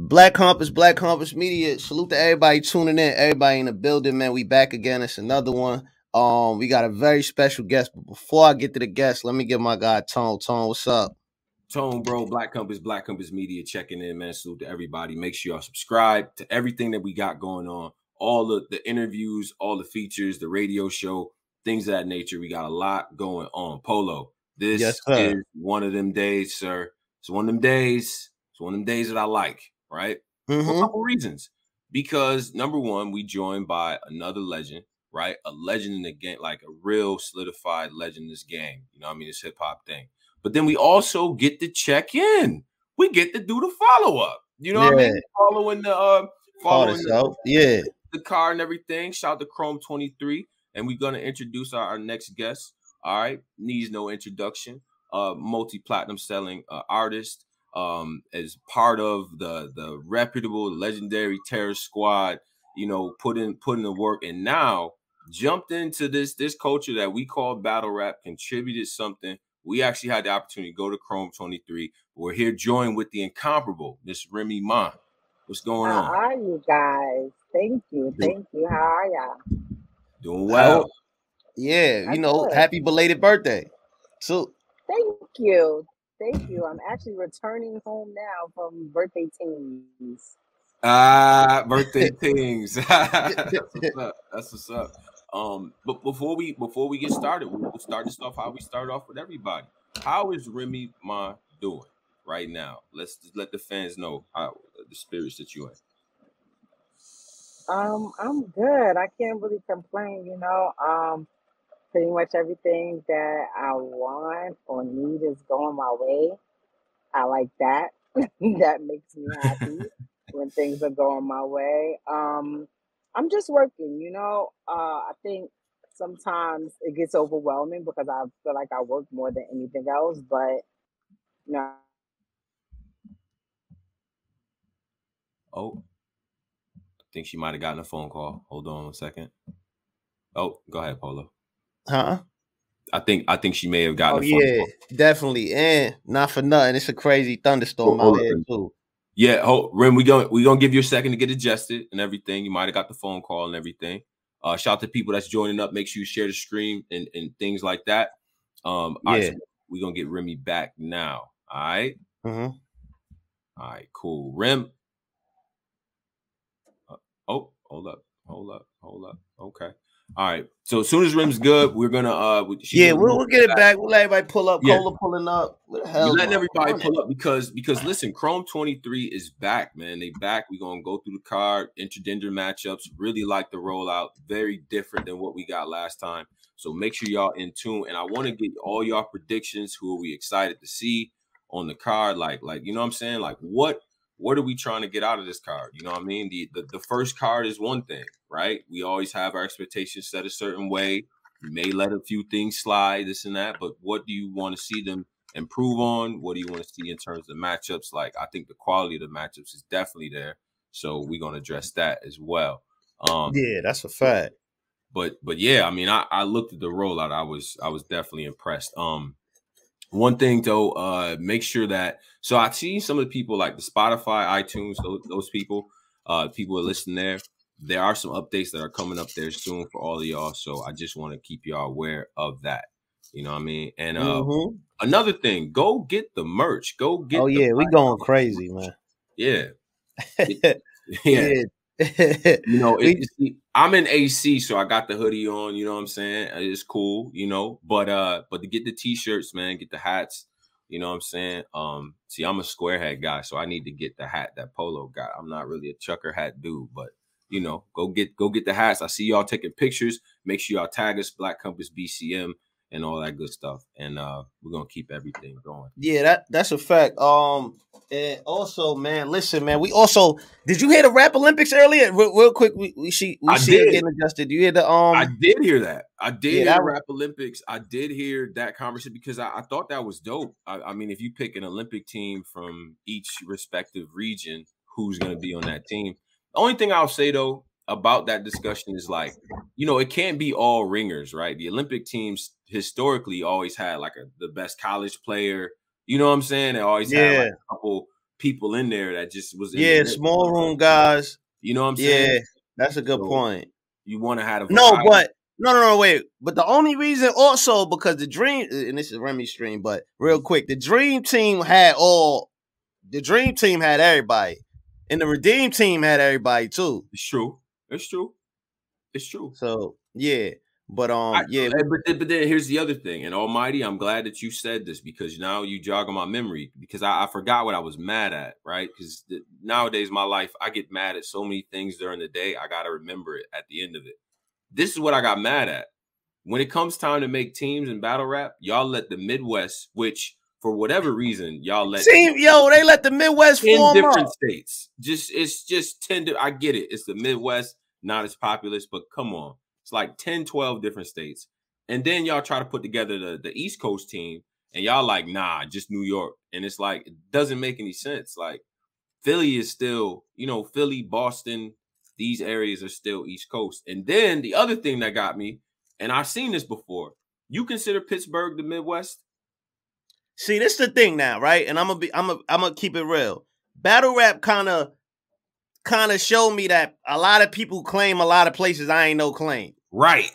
Black Compass, Black Compass Media. Salute to everybody tuning in, everybody in the building, man. We back again. It's another one. Um, we got a very special guest, but before I get to the guest, let me give my guy Tone. Tone, what's up? Tone, bro, Black Compass, Black Compass Media checking in, man. Salute to everybody. Make sure y'all subscribe to everything that we got going on. All the, the interviews, all the features, the radio show, things of that nature. We got a lot going on. Polo, this Yes, is one of them days, sir. It's one of them days. It's one of them days that I like, right? For a Mhm. couple reasons. Because number one, we joined by another legend, right? A legend in the game, like a real solidified legend in this game. You know what I mean? This hip hop thing. But then we also get to check in. We get to do the follow up. You know what I mean? Following the uh following the. Yeah. the car and everything. Shout out to Chrome 23. And we're gonna introduce our, our next guest. All right, needs no introduction. Uh multi-platinum selling uh, artist um as part of the the reputable legendary terror squad you know put in put in the work and now jumped into this this culture that we call battle rap contributed something we actually had the opportunity to go to chrome 23 we're here joined with the incomparable miss remy ma what's going How on how are you guys? Thank you. Thank you. How are y'all? doing well Oh, Yeah, you That's know, good. happy belated birthday. So Thank you. Thank you. I'm actually returning home now from birthday teams. Ah, birthday things. That's what's up. That's what's up. Um, but before we before we get started, we'll start this off how we start off with everybody. How is Remy Ma doing right now? Let's just let the fans know how the spirits that you in. Um, I'm good. I can't really complain, you know. Um, pretty much everything that I want or need is going my way. I like that. that makes me happy when things are going my way. Um, I'm just working, you know. Uh, I think sometimes it gets overwhelming because I feel like I work more than anything else, but you know, Oh, I think she might have gotten a phone call. Hold on a second. Oh, go ahead, Polo. Huh? I think I think she may have gotten Oh a phone yeah, call. definitely. And not for nothing. It's a crazy thunderstorm Hold out on. here too. Yeah, hold, Ren, we going we gonna give you a second to get adjusted and everything. You might have got the phone call and everything. Uh, shout out to people that's joining up. Make sure you share the stream and, and things like that. Um, all right, Yeah. so we gonna get Remy back now. All right, hmm all right, cool. Rem. Uh, oh, hold up, hold up, hold up. Okay, all right. So as soon as Rim's good, we're gonna uh, Yeah, we'll, we'll get it back. We'll let everybody pull up. Yeah. Cola pulling up. What the hell? letting everybody pull up because because listen, Chrome 23 is back, man. They back. We're gonna go through the card, intergender matchups. Really like the rollout. Very different than what we got last time. So make sure y'all in tune. And I want to get all y'all predictions. Who are we excited to see on the card? Like, like, you know what I'm saying? Like what what are we trying to get out of this card? You know what I mean? The the, the first card is one thing, right? We always have our expectations set a certain way. We may let a few things slide, this and that, but what do you want to see them improve on? What do you want to see in terms of matchups? Like I think the quality of the matchups is definitely there. So we're gonna address that as well. Um Yeah, that's a fact. but but yeah, I mean I, I looked at the rollout. I was I was definitely impressed. Um one thing though, uh make sure that so I see some of the people like the Spotify, iTunes, those, those people, uh people are listening there. There are some updates that are coming up there soon for all of y'all. So I just want to keep y'all aware of that. You know what I mean? And uh Mhm. another thing, go get the merch. Go get Oh yeah, we going crazy, man. Yeah. yeah. Yeah. You know, it, I'm in AC, so I got the hoodie on. You know what I'm saying? Uh, It's cool, you know. But uh, but to get the t-shirts, man, get the hats. You know what I'm saying? Um, see, I'm a square hat guy, so I need to get the hat that Polo got. I'm not really a chucker hat dude, but you know, go get go get the hats. I see y'all taking pictures. Make sure y'all tag us, Black Compass BCM, and all that good stuff. And uh, we're gonna keep everything going. Yeah, that that's a fact. Um, and also, man, listen, man, we also did you hear the rap Olympics earlier? Real, real quick, we we see we I see it did. getting adjusted. You hear the um? I did hear that. I did Yeah, hear that rap Olympics. I did hear that conversation because I, I thought that was dope. I, I mean, if you pick an Olympic team from each respective region, who's going to be on that team? The only thing I'll say though about that discussion is like, you know, it can't be all ringers, right? The Olympic teams historically always had like a, the best college player. You know what I'm saying? They always had like a couple people in there that just was in Yeah, small room guys. You know what I'm saying? Yeah, that's a good So, point. You want to have a No, but no, no, no, wait. But the only reason also because the dream and this is Remy stream, but real quick, the dream team had all the dream team had everybody. And the redeem team had everybody too. it's true. It's true. It's true. So yeah. But um I- yeah, but then, but then here's the other thing, and Almighty, I'm glad that you said this because now you jog on my memory because I, I forgot what I was mad at, right? Because nowadays my life, I get mad at so many things during the day. I gotta remember it at the end of it. This is what I got mad at. When it comes time to make teams and battle rap, y'all let the Midwest, which for whatever reason y'all let team, yo, they let the Midwest 10 different up. states. Just it's just 10 di- I get it. It's the Midwest, not as populous, but come on. It's like 10, 12 different states. And then y'all try to put together the, the East Coast team, and y'all like, nah, just New York. And it's like, it doesn't make any sense. Like, Philly is still, you know, Philly, Boston, these areas are still East Coast. And then the other thing that got me, and I've seen this before, you consider Pittsburgh the Midwest? See, this the thing now, right? And I'm gonna be, I'm gonna, I'm gonna keep it real. Battle rap kind of, kind of showed me that a lot of people claim a lot of places I ain't no claim. Right.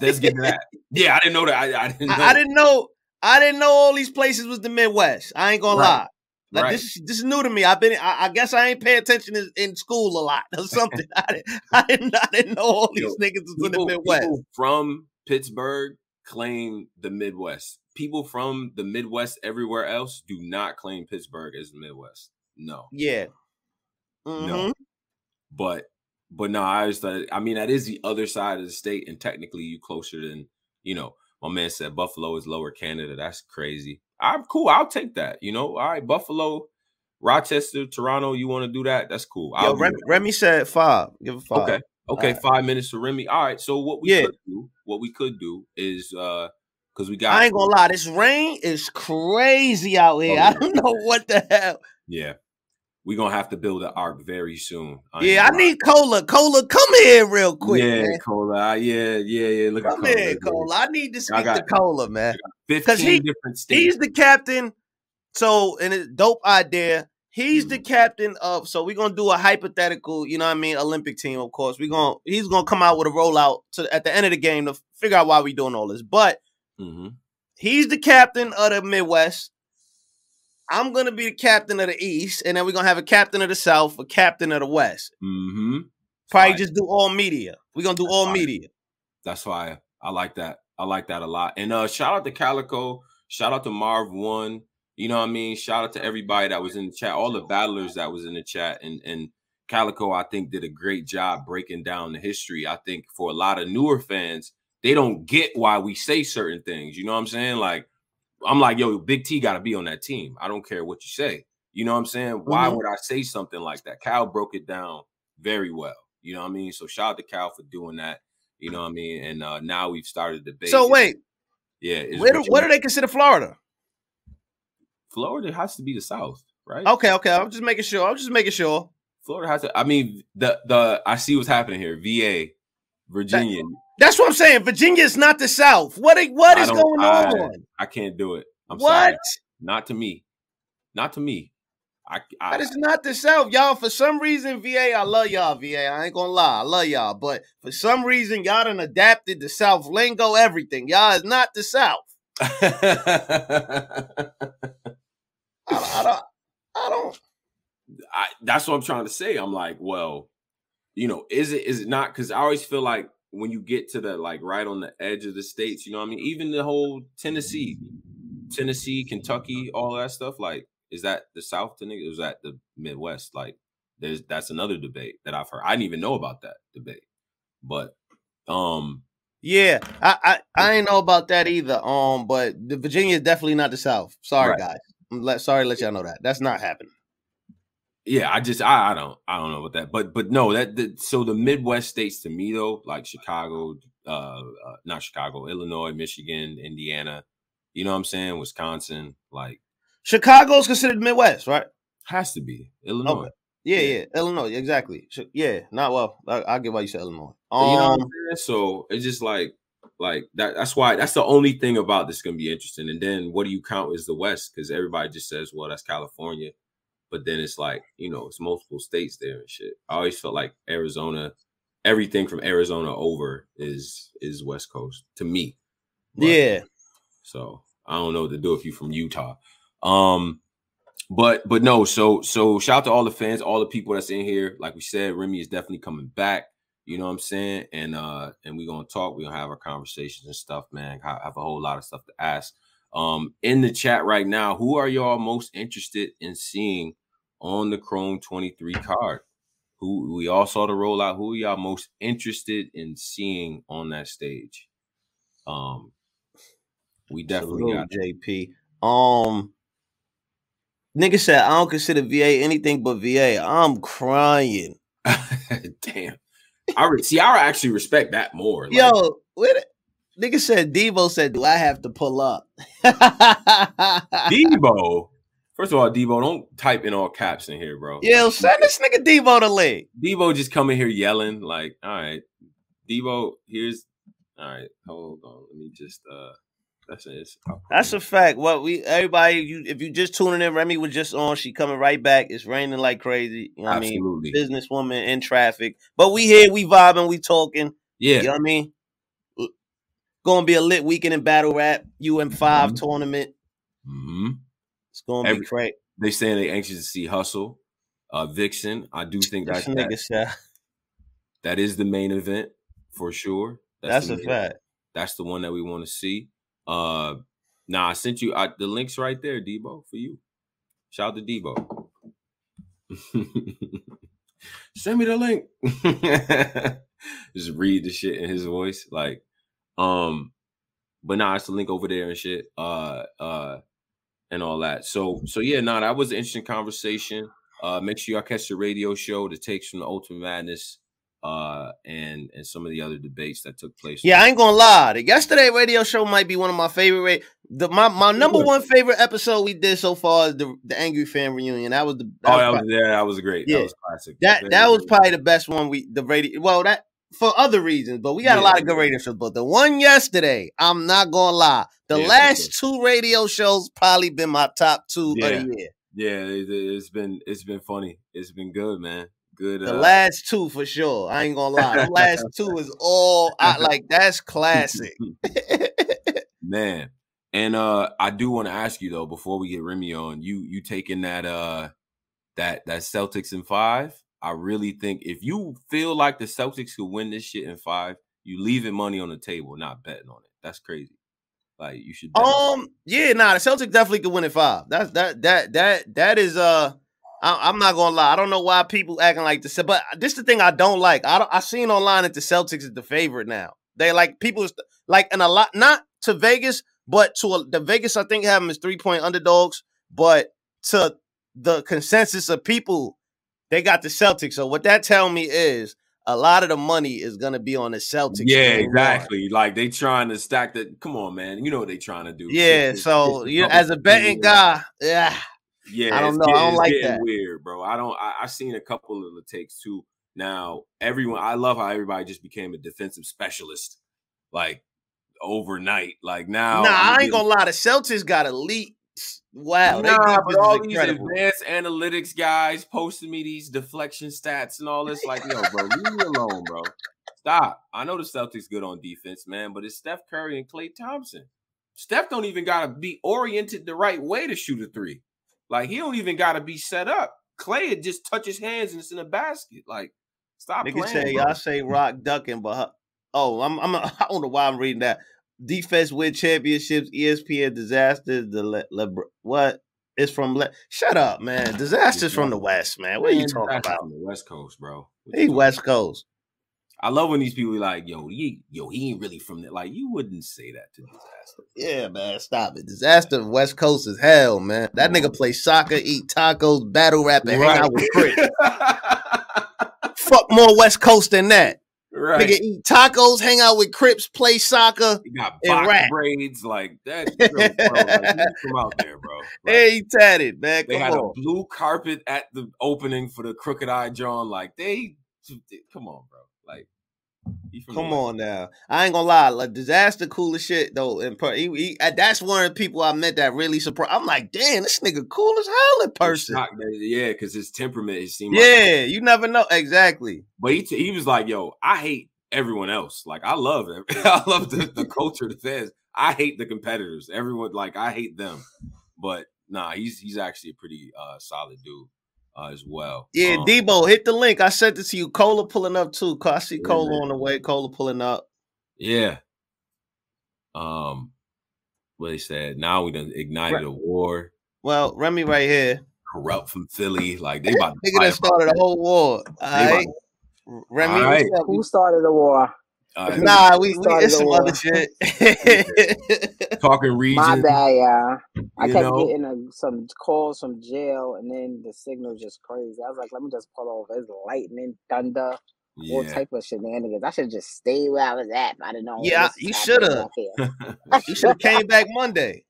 Let's get to that. Yeah, I didn't know that. I, I didn't know. I, I didn't know, I didn't know all these places was the Midwest. I ain't gonna Right. lie. Like Right. this, is this is new to me. I've been, I, I guess I ain't pay attention in, in school a lot or something. I, didn't, I didn't, I didn't know all these Yo, niggas was in the Midwest. people from Pittsburgh claim the Midwest. People from the Midwest everywhere else do not claim Pittsburgh as the Midwest. No, Yeah. Mhm. no. But but no, I just thought, I mean that is the other side of the state, and technically you closer than you know. My man said Buffalo is lower Canada. That's crazy. I'm cool. I'll take that. You know, all right, Buffalo, Rochester, Toronto. You want to do that? That's cool. Yo, Remy, that. Remy said five. Give it five. Okay. Okay, five minutes to Remy. All right. So what we Yeah. could do, what we could do is uh because we got I ain't gonna lie, this rain is crazy out here. Oh, I don't know what the hell. yeah. We're gonna have to build an arc very soon. ain't Yeah, I need cola. Cola, come here real quick, yeah, man. Cola. Ah, Yeah, yeah, yeah. Look at Come Cola. here, Cola. I need to speak to got- Cola, man. it. 'Cause Fifteen he- different states. He's the captain. So, and it's dope idea. He's the Mhm. captain of. So we're gonna do a hypothetical, you know what I mean, Olympic team. Of course, we're gonna. He's gonna come out with a rollout to at the end of the game to figure out why we're doing all this. But hmm he's the captain of the Midwest. I'm gonna be the captain of the East, and then we're gonna have a captain of the South, a captain of the West. hmm Probably Fire. just do all media. We're gonna do all fire. media. That's fire. I like that. I like that a lot. And uh shout out to Calicoe. Shout out to Marv One. You know what I mean? Shout out to everybody that was in the chat, all the battlers that was in the chat. And and Calicoe, I think, did a great job breaking down the history. I think for a lot of newer fans, they don't get why we say certain things. You know what I'm saying? Like, I'm like, yo, Big T got to be on that team. I don't care what you say. You know what I'm saying? Why Mhm. would I say something like that? Cal broke it down very well. You know what I mean? So shout out to Cal for doing that. You know what I mean? And uh now we've started a debate. So wait, yeah, where do, where do they consider Florida? Florida has to be the South, right? Okay, okay. I'm just making sure. I'm just making sure. Florida has to. I mean, the the I see what's happening here. VA, Virginia. That's what I'm saying. Virginia is not the South. What what is going I- on? I can't do it. I'm what? sorry. Not to me. Not to me. I, I That is not the South, y'all. For some reason, VA, I love y'all, VA. I ain't gonna lie, I love y'all. But for some reason, y'all done adapted the South lingo, everything. Y'all is not the South. I, I don't. I don't. I, that's what I'm trying to say. I'm like, well, you know, is it is it not? Because I always feel like when you get to the like right on the edge of the states, you know, what I mean, even the whole Tennessee, Tennessee, Kentucky, all that stuff. Like, is that the South to nigga? Is that the Midwest? Like, there's that's another debate that I've heard. I didn't even know about that debate, but um, Yeah, I, I I ain't know about that either. Um, but the Virginia is definitely not the South. Sorry, Right. guys. I'm let, sorry to let y'all know that. That's not happening. Yeah, I just I, I don't I don't know about that, but but no, that the, so the Midwest states to me though, like Chicago, uh, uh, not Chicago, Illinois, Michigan, Indiana, you know what I'm saying, Wisconsin, like Chicago's considered Midwest, right? has to be Illinois. Okay. Yeah, Yeah. yeah, Illinois, exactly. Yeah, not well. I, I'll give why you said Illinois. you know what Um? So it's just like like that. That's why that's the only thing about this gonna be interesting. And then what do you count as the West? Because everybody just says, well, that's California. But then it's like you know it's multiple states there and shit. I always felt like Arizona, everything from Arizona over is is West Coast to me. But, Yeah. So I don't know what to do if you're from Utah. Um, but but no, so so shout out to all the fans, all the people that's in here. Like we said, Remy is definitely coming back. You know what I'm saying? And uh and we're gonna talk, we're gonna have our conversations and stuff, man. I have a whole lot of stuff to ask. Um in the chat right now, who are y'all most interested in seeing on the Chrome 23 card? Who we all saw the rollout. Who are y'all most interested in seeing on that stage? Um we definitely Salute, got JP. Um, nigga said I don't consider VA anything but VA. I'm crying. Damn. I re- see. I actually respect that more. Like, Yo, what? Nigga said Debo said, "Do I have to pull up?" Debo. First of all, Debo, don't type in all caps in here, bro. Like, send this nigga Debo the link. Debo just coming here yelling. Like, all right, Debo. Here's all right. Hold on. Let me just. uh That's it. That's a fact. What we everybody, you if you just tuning in, Remy was just on. She coming right back. It's raining like crazy. You know what I mean? Businesswoman in traffic, but we here, we vibing, we talking. Yeah. You know what I mean? L- Gonna be a lit weekend in battle rap, UM5 Mhm. tournament. hmm It's gonna Every- be great. They saying they anxious to see Hustle, uh, Vixen. I do think that, nigga that that is the main event for sure. that's the a fact. That's the one that we want to see. Uh nah, I sent you I, the links right there, Debo, for you. Shout out to Debo. Send me the link. Just read the shit in his voice. Like, um, but nah, it's the link over there and shit. Uh uh and all that. So so yeah, nah, that was an interesting conversation. Uh make sure y'all catch the radio show, the takes from the Ultimate Madness, uh, and and some of the other debates that took place. Yeah, I ain't gonna lie. The yesterday radio show might be one of my favorite. The my, my number one favorite episode we did so far is the the Angry Fan reunion. That was the that Oh, was that was yeah, that was great. Yeah. That was classic. that that was probably the best one we the radio. Well, that for other reasons, but we got a lot of good radio shows. But the one yesterday, I'm not gonna lie. The Yeah, last two radio shows probably been my top two Yeah. of the year. Yeah, it, it's been it's been funny. It's been good, man. Good. The uh, last two for sure. I ain't gonna lie. The last two is all I like. That's classic. man. And uh I do want to ask you though, before we get Remy on, you you taking that uh that that Celtics in five? I really think if you feel like the Celtics could win this shit in five, you leaving money on the table, not betting on it. That's crazy. Like you should Um, yeah, nah, the Celtics definitely could win in five. That's that that that that is uh I, am not gonna lie. I don't know why people acting like this, but this is the thing I don't like. I don't, I seen online that the Celtics is the favorite now. They like people like and a lot not to Vegas, but to a, the Vegas I think have them as three point underdogs, but to the consensus of people, they got the Celtics. So what that tell me is a lot of the money is gonna be on the Celtics. Yeah, exactly. Like they trying to stack the. Come on, man. You know what they trying to do. Yeah, It's- so it's you know, as a betting guy, yeah. Yeah, I don't know. I don't like that. Weird, bro. I don't. I, I've seen a couple of the takes too. Now, everyone. I love how everybody just became a defensive specialist, like overnight. Like now, nah, I ain't getting- gonna lie. The Celtics got elite. Wow, Nah, defense but all these incredible. advanced analytics guys posting me these deflection stats and all this. Like, yo, bro, leave me alone, bro. Stop. I know the Celtics good on defense, man, but it's Steph Curry and Klay Thompson. Steph don't even gotta be oriented the right way to shoot a three. Like, he don't even gotta be set up. Klay would just touches hands and it's in a basket. Like, stop Nigga playing. say bro. y'all say rock ducking, but her- oh, I'm I'm I don't know why I'm reading that. Defense win championships, ESPN disasters. The le, Le, what? It's from Le, shut up, man. Dizasters from the West, man. What are you talking about? from the West Coast, bro. What He West Coast. I love when these people be like, yo, he, yo, he ain't really from there. Like, you wouldn't say that to Dizaster. Yeah, man, stop it. Dizaster West Coast is hell, man. That nigga play soccer, eat tacos, battle rap, and hang out with Crips. Fuck more West Coast than that. Right. Nigga eat tacos, hang out with Crips, play soccer. He got box rap. braids like that. Yo, bro, like, he's out there, bro. Like, Hey, tatted, man. they had on. a blue carpet at the opening for the Crooked Eye John. Like they, come on, bro. Like Come on now, I ain't gonna lie. Like Dizaster, coolest shit though. And he, he, that's one of the people I met that really surprised. I'm like, damn, this nigga cool as hell in person. Yeah, because his temperament, it seemed. Yeah, like, you never know exactly. But he t- he was like, yo, I hate everyone else. Like I love it. I love the, the culture, the fans. I hate the competitors. Everyone like I hate them. But nah, he's he's actually a pretty uh solid dude uh, as well. Yeah, um, Debo, hit the link. I sent it to you. Cola pulling up too. I see Cola yeah. on the way. Cola pulling up. Yeah. Um, what they said. Now we done ignited a war. Well, Remy right here. Corrupt from Philly, like they about to. Nigga that started a whole war. All right. Remy, all right. who started the war? Uh, nah, we, we it's some other shit. Talking region. My bad, yeah. I kept know? getting a, some calls from jail, and then the signal just crazy. I was like, let me just pull over. It's lightning, thunder, yeah. all type of shenanigans. I should just stay where I was at. I didn't know. Yeah, you should have. you should have came back Monday.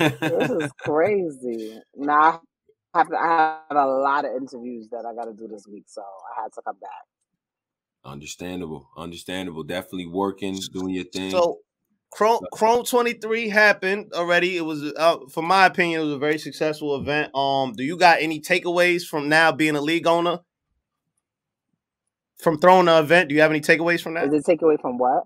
this is crazy. Nah, I have, to, I have a lot of interviews that I got to do this week, so I had to come back. Understandable, understandable. Definitely working, doing your thing. So, Chrome Chrome 23 happened already. It was, uh, for my opinion, it was a very successful event. Um, do you got any takeaways from now being a league owner? From throwing the event, do you have any takeaways from that? Is it takeaway from what?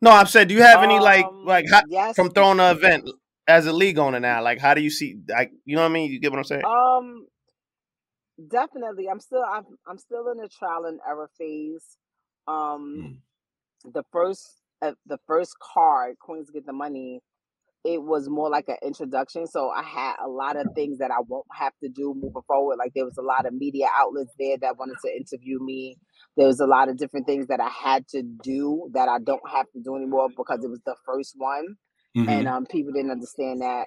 No, I'm saying, do you have any like um, like how, yes. from throwing the event as a league owner now? Like, how do you see like you know what I mean? You get what I'm saying? Um, definitely i'm still i'm, I'm still in the trial and error phase um mm. the first uh, the first card queens get the money it was more like an introduction so i had a lot of things that i won't have to do moving forward like there was a lot of media outlets there that wanted to interview me there was a lot of different things that i had to do that i don't have to do anymore because it was the first one mm-hmm. and um people didn't understand that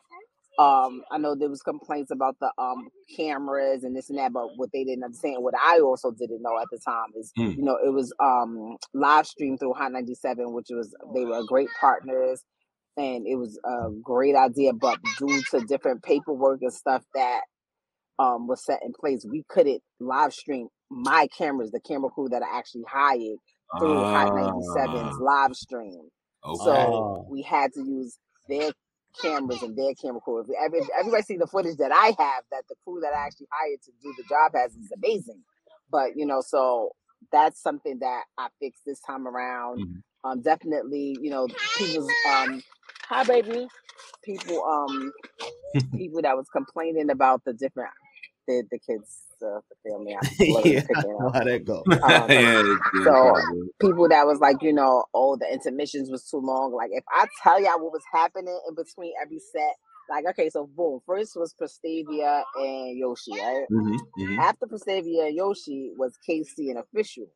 um, I know there was complaints about the um cameras and this and that, but what they didn't understand, what I also didn't know at the time is, mm. you know, it was um live streamed through Hot 97, which was they were great partners and it was a great idea, but due to different paperwork and stuff that um was set in place, we couldn't live stream my cameras, the camera crew that I actually hired through uh, Hot 97's ah. live stream. Okay. So we had to use their cameras and their camera crew. Every, everybody see the footage that I have, that the crew that I actually hired to do the job has is amazing. But you know, so that's something that I fixed this time around. Mm-hmm. Um, definitely, you know, people's um, hi baby, people um, people that was complaining about the different the the kids the, the family. yeah, how that go? Um, yeah, so people that was like, you know, oh, the intermissions was too long. Like if I tell y'all what was happening in between every set, like okay, so boom, first was Prestavia and Yoshi, right? Mm-hmm, mm-hmm. After Prestavia and Yoshi was Casey and official.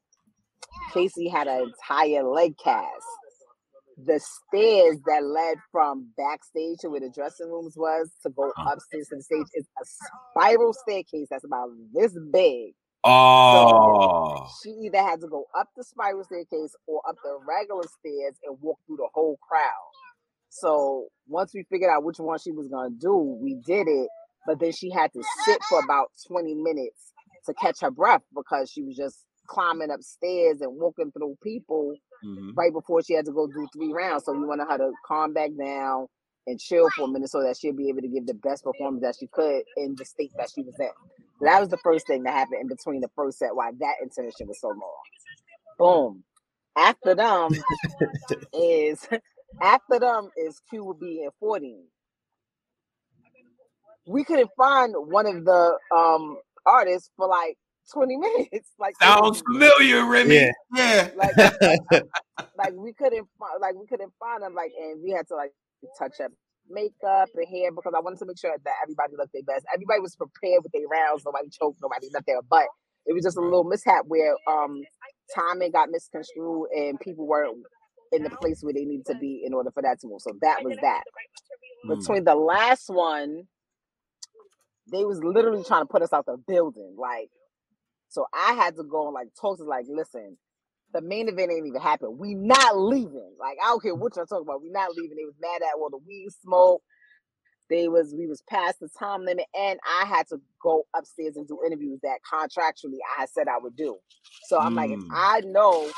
Casey had an entire leg cast the stairs that led from backstage to where the dressing rooms was to go uh-huh. upstairs to the stage is a spiral staircase that's about this big. Oh, so she either had to go up the spiral staircase or up the regular stairs and walk through the whole crowd. So once we figured out which one she was gonna do, we did it. But then she had to sit for about 20 minutes to catch her breath because she was just climbing upstairs and walking through people mm-hmm. right before she had to go do three rounds. So we wanted her to calm back down and chill for a minute so that she'll be able to give the best performance that she could in the state that she was in. that was the first thing that happened in between the first set why that intermission was so long. Boom. After them is after them is Q will be in 14. We couldn't find one of the um artists for like 20 minutes. Like sounds familiar, Remy. Yeah. yeah. Like, like we couldn't find like we couldn't find them like and we had to like touch up makeup and hair because I wanted to make sure that everybody looked their best. Everybody was prepared with their rounds, nobody choked, nobody left their butt. It was just a little mishap where um timing got misconstrued and people weren't in the place where they needed to be in order for that to move. So that was that. Mm. Between the last one, they was literally trying to put us out the building. Like so I had to go and like talk to like, listen, the main event ain't even happened. We not leaving. Like I don't care what y'all talking about. We not leaving. They was mad at all the weed smoke. They was we was past the time limit, and I had to go upstairs and do interviews that contractually I had said I would do. So I'm mm. like, if mm. I know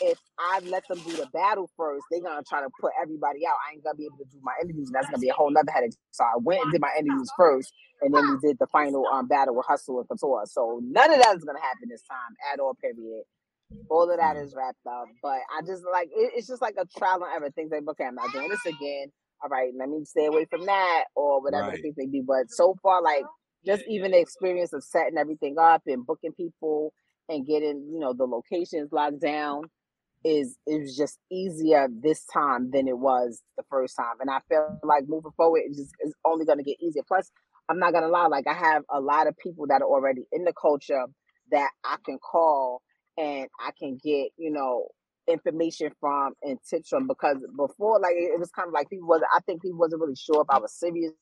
if I let them do the battle first, they're gonna try to put everybody out. I ain't gonna be able to do my interviews, and that's gonna be a whole nother headache. So I went and did my interviews first, and then we did the final um battle with Hustle and Couture. So none of that is gonna happen this time at all. Period. All of that is wrapped up, but I just like it, it's just like a trial and error. Things like okay, I'm not doing this again. All right, let me stay away from that or whatever right. the case may be. But so far, like just even the experience of setting everything up and booking people and getting you know the locations locked down is it was just easier this time than it was the first time. And I feel like moving forward it's just it's only gonna get easier. Plus, I'm not gonna lie, like I have a lot of people that are already in the culture that I can call and I can get, you know, information from and tips from because before like it was kind of like people was I think people wasn't really sure if I was serious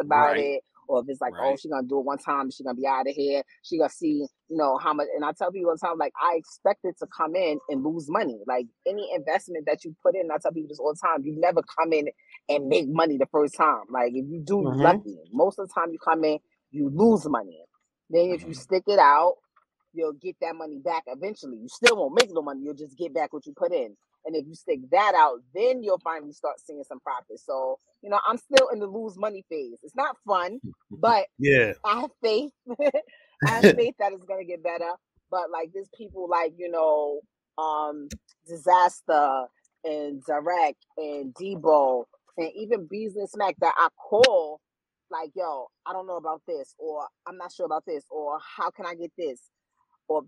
about right. it or if it's like, oh, right. oh, she's gonna do it one time, she's gonna be out of here, she gonna see, you know, how much. And I tell people all the time, like, I expect it to come in and lose money. Like any investment that you put in, I tell people this all the time, you never come in and make money the first time. Like if you do mm-hmm. lucky, most of the time you come in, you lose money. Then if you mm-hmm. stick it out, you'll get that money back eventually. You still won't make no money, you'll just get back what you put in. And if you stick that out, then you'll finally start seeing some profit. So, you know, I'm still in the lose money phase. It's not fun, but yeah, I have faith. I have faith that it's gonna get better. But like there's people like, you know, um, Dizaster and direct and Debo and even Business Mac that I call like, yo, I don't know about this, or I'm not sure about this, or how can I get this? Or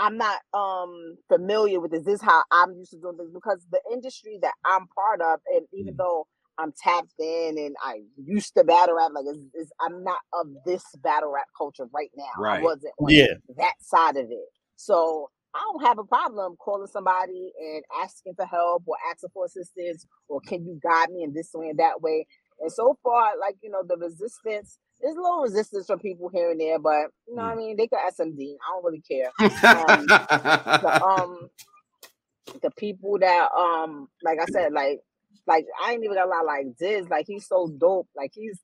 I'm not um familiar with this. This is how I'm used to doing things because the industry that I'm part of, and even mm. though I'm tapped in and I used to battle rap, like it's, it's, I'm not of this battle rap culture right now. Right. I wasn't on yeah. that side of it. So I don't have a problem calling somebody and asking for help or asking for assistance or can you guide me in this way and that way. And so far, like you know, the resistance there's a little resistance from people here and there, but you know what I mm. mean? They could SMD. I don't really care. Um, the, um, the people that um like I said, like like I ain't even gonna lie, like Diz, like he's so dope. Like he's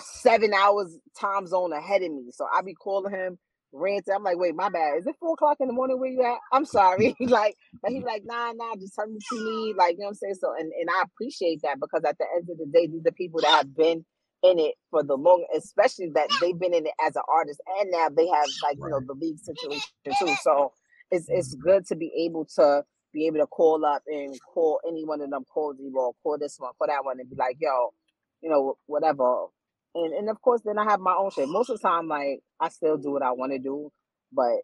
seven hours time zone ahead of me. So I be calling him ranting. I'm like, wait, my bad. Is it four o'clock in the morning where you at? I'm sorry. like, but he's like, nah, nah, just tell me what you need. Like, you know what I'm saying? So and, and I appreciate that because at the end of the day, these are people that have been in it for the long, especially that they've been in it as an artist, and now they have like you know the league situation too. So it's it's good to be able to be able to call up and call any one of them, call Debo, call this one, call that one, and be like, yo, you know, whatever. And and of course, then I have my own shit. Most of the time, like I still do what I want to do, but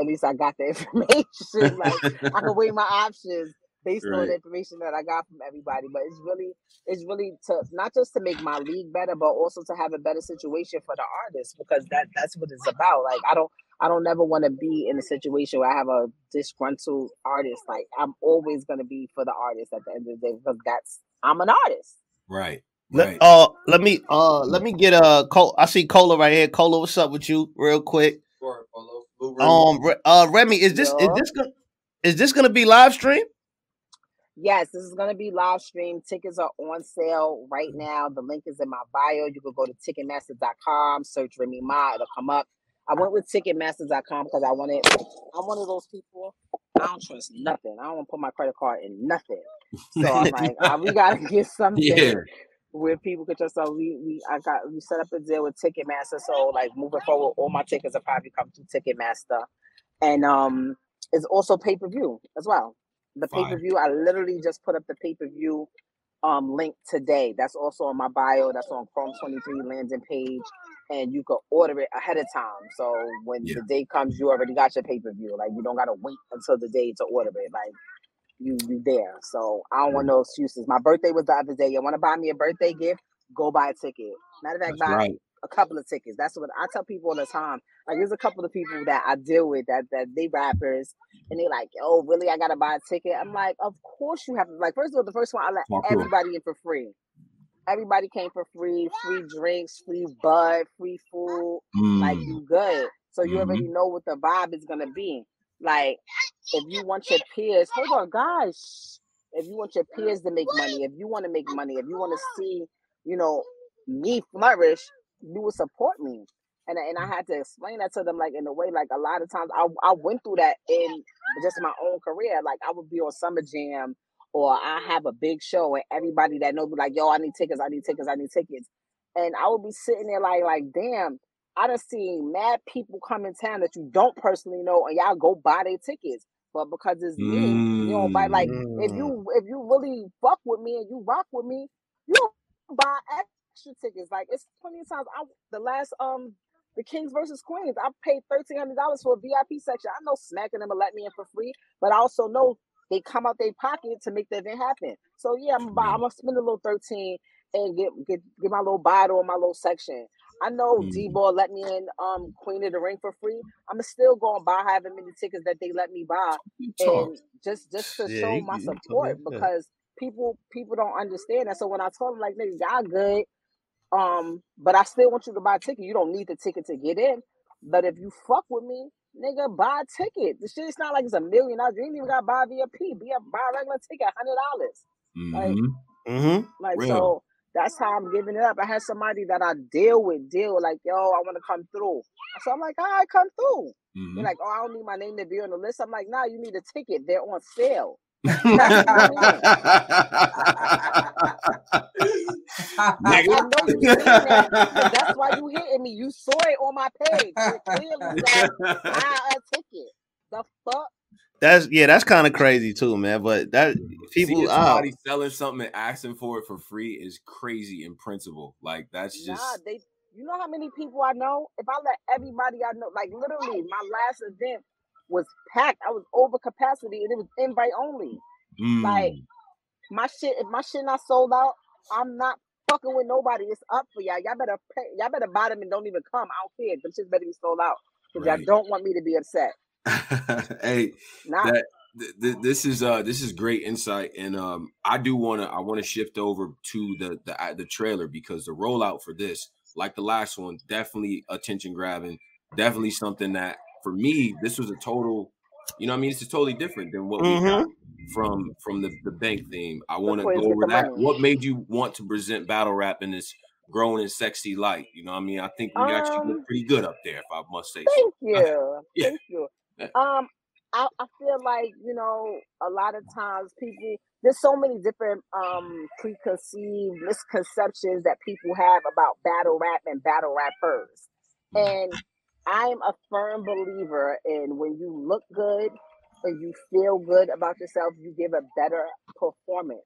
at least I got the information. like I can weigh my options based right. on the information that I got from everybody. But it's really, it's really to not just to make my league better, but also to have a better situation for the artists because that that's what it's about. Like I don't, I don't never want to be in a situation where I have a disgruntled artist. Like I'm always gonna be for the artist at the end of the day because that's I'm an artist. Right. Let, uh, let me uh let me get a uh, Col- I see Cola right here. Cola, what's up with you, real quick? Sure, um, uh, Remy, is this is this gonna is this gonna be live stream? Yes, this is going to be live stream. Tickets are on sale right now. The link is in my bio. You can go to ticketmaster.com, search Remy Ma, it'll come up. I went with ticketmaster.com because I wanted I'm one of those people. I don't trust nothing. I don't want to put my credit card in nothing. So I'm like, oh, we gotta get something yeah. where people could just so we we I got we set up a deal with Ticketmaster. So like moving forward, all my tickets will probably come through Ticketmaster. And um it's also pay-per-view as well the pay per view. I literally just put up the pay per view um link today. That's also on my bio. That's on Chrome 23 landing page. And you can order it ahead of time. So when yeah. the day comes, you already got your pay per view. Like you don't gotta wait until the day to order it. Like you you there. So I don't want no excuses. My birthday was the other day. You want to buy me a birthday gift? Go buy a ticket. Matter of fact, That's buy right. A couple of tickets. That's what I tell people all the time. Like there's a couple of people that I deal with that that they rappers and they're like, oh really I gotta buy a ticket. I'm like, of course you have to like first of all, the first one I let oh, everybody in for free. Everybody came for free, free drinks, free bud, free food. Mm. Like you good. So you mm-hmm. already know what the vibe is gonna be. Like if you want your peers, hold on, guys. If you want your peers to make money, if you want to make money, if you want to see, you know, me flourish, you will support me. and and I had to explain that to them like in a way like a lot of times I I went through that in just my own career. Like I would be on Summer Jam or I have a big show and everybody that knows me like, yo, I need tickets, I need tickets, I need tickets. And I would be sitting there like, like, damn, I done seen mad people come in town that you don't personally know and y'all go buy their tickets. But because it's me, you don't buy like if Mm. you if you really fuck with me and you rock with me, you buy extra tickets. Like it's plenty of times I the last um the Kings versus Queens, I paid thirteen hundred dollars for a VIP section. I know smacking them and let me in for free, but I also know they come out their pocket to make the event happen. So yeah, I'm I'm gonna spend a little thirteen and get get get my little bottle in my little section. I know D Mhm. Ball let me in um Queen of the Ring for free. I'm still going to buy however many tickets that they let me buy, and just just to Yeah, show my support because people people don't understand that. So when I told them like nigga, y'all good, um, but I still want you to buy a ticket. You don't need the ticket to get in, but if you fuck with me, nigga, buy a ticket. The shit is not like it's a million dollars. You ain't even got to buy a VIP. Be a buy a regular ticket, hundred dollars. Like Mhm. Mm-hmm. like Real. so that's how I'm giving it up. I had somebody that I deal with, deal like, yo, I want to come through. So I'm like, all right, come through. Mhm. They're like, oh, I don't need my name to be on the list. I'm like, nah, you need a ticket. They're on sale. That's what you mean. I, I know you that that's why you hitting me. You saw it on my page. It clearly said buy a ticket. The fuck? That's yeah, that's kind of crazy too, man. But that people, Seeing ah, somebody selling something and asking for it for free is crazy in principle. Like that's just Nah, they. You know how many people I know? If I let everybody I know, like literally, my last event was packed. I was over capacity, and it was invite only. Like Mm. my shit, if my shit not sold out, I'm not fucking with nobody. It's up for y'all. Y'all better pay. Y'all better buy them and don't even come. I don't care. Them shits better be sold out because Right. y'all don't want me to be upset. hey, Not that th- th- this is uh this is great insight and um i do want to i want to shift over to the the uh, the trailer because the rollout for this like the last one definitely attention grabbing definitely something that for me this was a total you know what i mean it's totally different than what we Mhm. got from from the the bank theme i want to go over that money. what made you want to present battle rap in this grown and sexy light you know what i mean i think we actually Um, look pretty good up there if i must say so you. Yeah. Thank you. Yeah. Um, I, I feel like, you know, a lot of times people there's so many different um preconceived misconceptions that people have about battle rap and battle rappers. And I'm a firm believer in when you look good and you feel good about yourself, you give a better performance.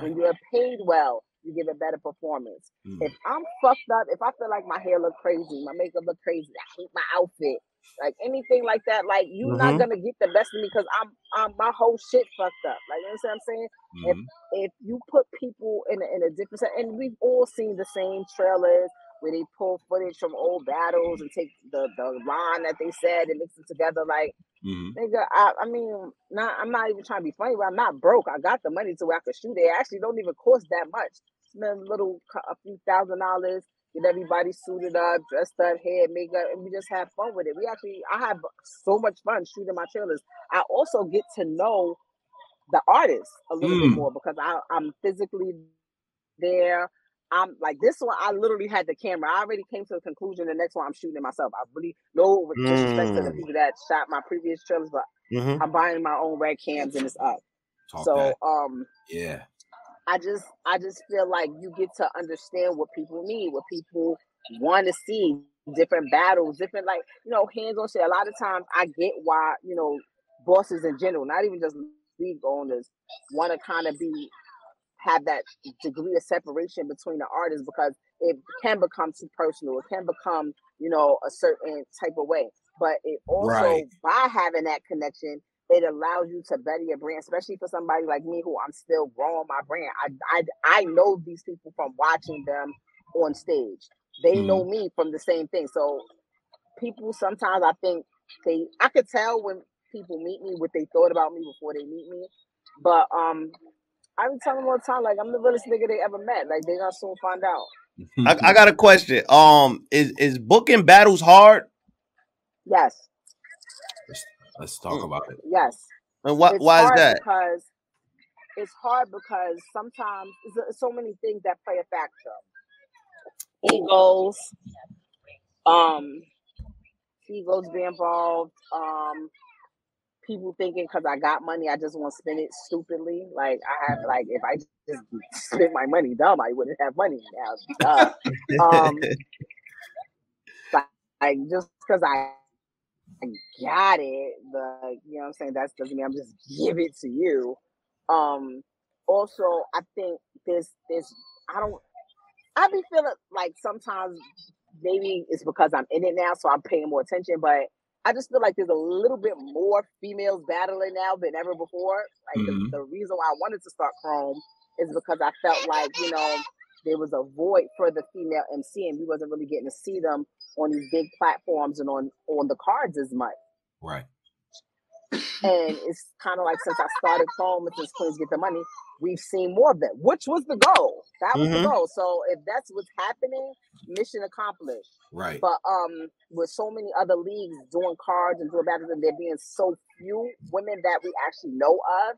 When you're paid well, you give a better performance. Mm. If I'm fucked up, if I feel like my hair look crazy, my makeup look crazy, I hate my outfit, like anything like that, like you're not Mhm. gonna get the best of me because I'm, I'm my whole shit fucked up. Like you know what I'm saying? Mhm. if you put people in a, in a different set, and we've all seen the same trailers where they pull footage from old battles and take the, the line that they said and mix it together. Like, Mhm. nigga, I, I mean, not I'm not even trying to be funny, but I'm not broke. I got the money to where I could shoot it. it actually don't even cost that much. Spend a little, a few thousand dollars, get everybody suited up, dressed up, hair, makeup, and we just have fun with it. We actually, I have so much fun shooting my trailers. I also get to know the artist a little bit Mm. more because I, I'm physically there. I'm like this one. I literally had the camera. I already came to the conclusion. The next one, I'm shooting it myself. I really no disrespect to the Mm. people that shot my previous trailers, but Mhm. I'm buying my own red cams and it's up. Talk so that. um, Yeah. I just I just feel like you get to understand what people need, what people want to see, different battles, different like you know hands on shit. A lot of times I get why you know bosses in general, not even just league owners, want to kind of be have that degree of separation between the artists because it can become too personal. It can become you know a certain type of way, but it also Right. by having that connection it allows you to better your brand, especially for somebody like me who I'm still growing my brand. I I I know these people from watching them on stage. They know me from the same thing. So people sometimes I think they I could tell when people meet me what they thought about me before they meet me. But um I be telling them all the time, like I'm the realest nigga they ever met. Like they gonna soon find out. I, I got a question. Um, is is booking battles hard? Yes, Let's talk about it. yes. And why it's why is that? Because it's hard because sometimes so many things that play a factor. Egos, Um, egos be involved. Um, people thinking because I got money, I just want to spend it stupidly. Like I have, like if I just spent my money dumb, I wouldn't have money now. um, like, like just because I I got it, the you know what I'm saying that doesn't mean I'm just give it to you. Um also I think this this I don't I be feeling like sometimes maybe it's because I'm in it now, so I'm paying more attention, but I just feel like there's a little bit more females battling now than ever before. Like mm-hmm. the, the reason why I wanted to start Chrome is because I felt like, you know, there was a void for the female MC and we wasn't really getting to see them on these big platforms and on on the cards as much. Right. And it's kind of like since I started Chrome and since Queens get the money, we've seen more of that, which was the goal. That was mm-hmm. the goal. So if that's what's happening, mission accomplished. Right. But um, with so many other leagues doing cards and doing battles, and there being so few women that we actually know of,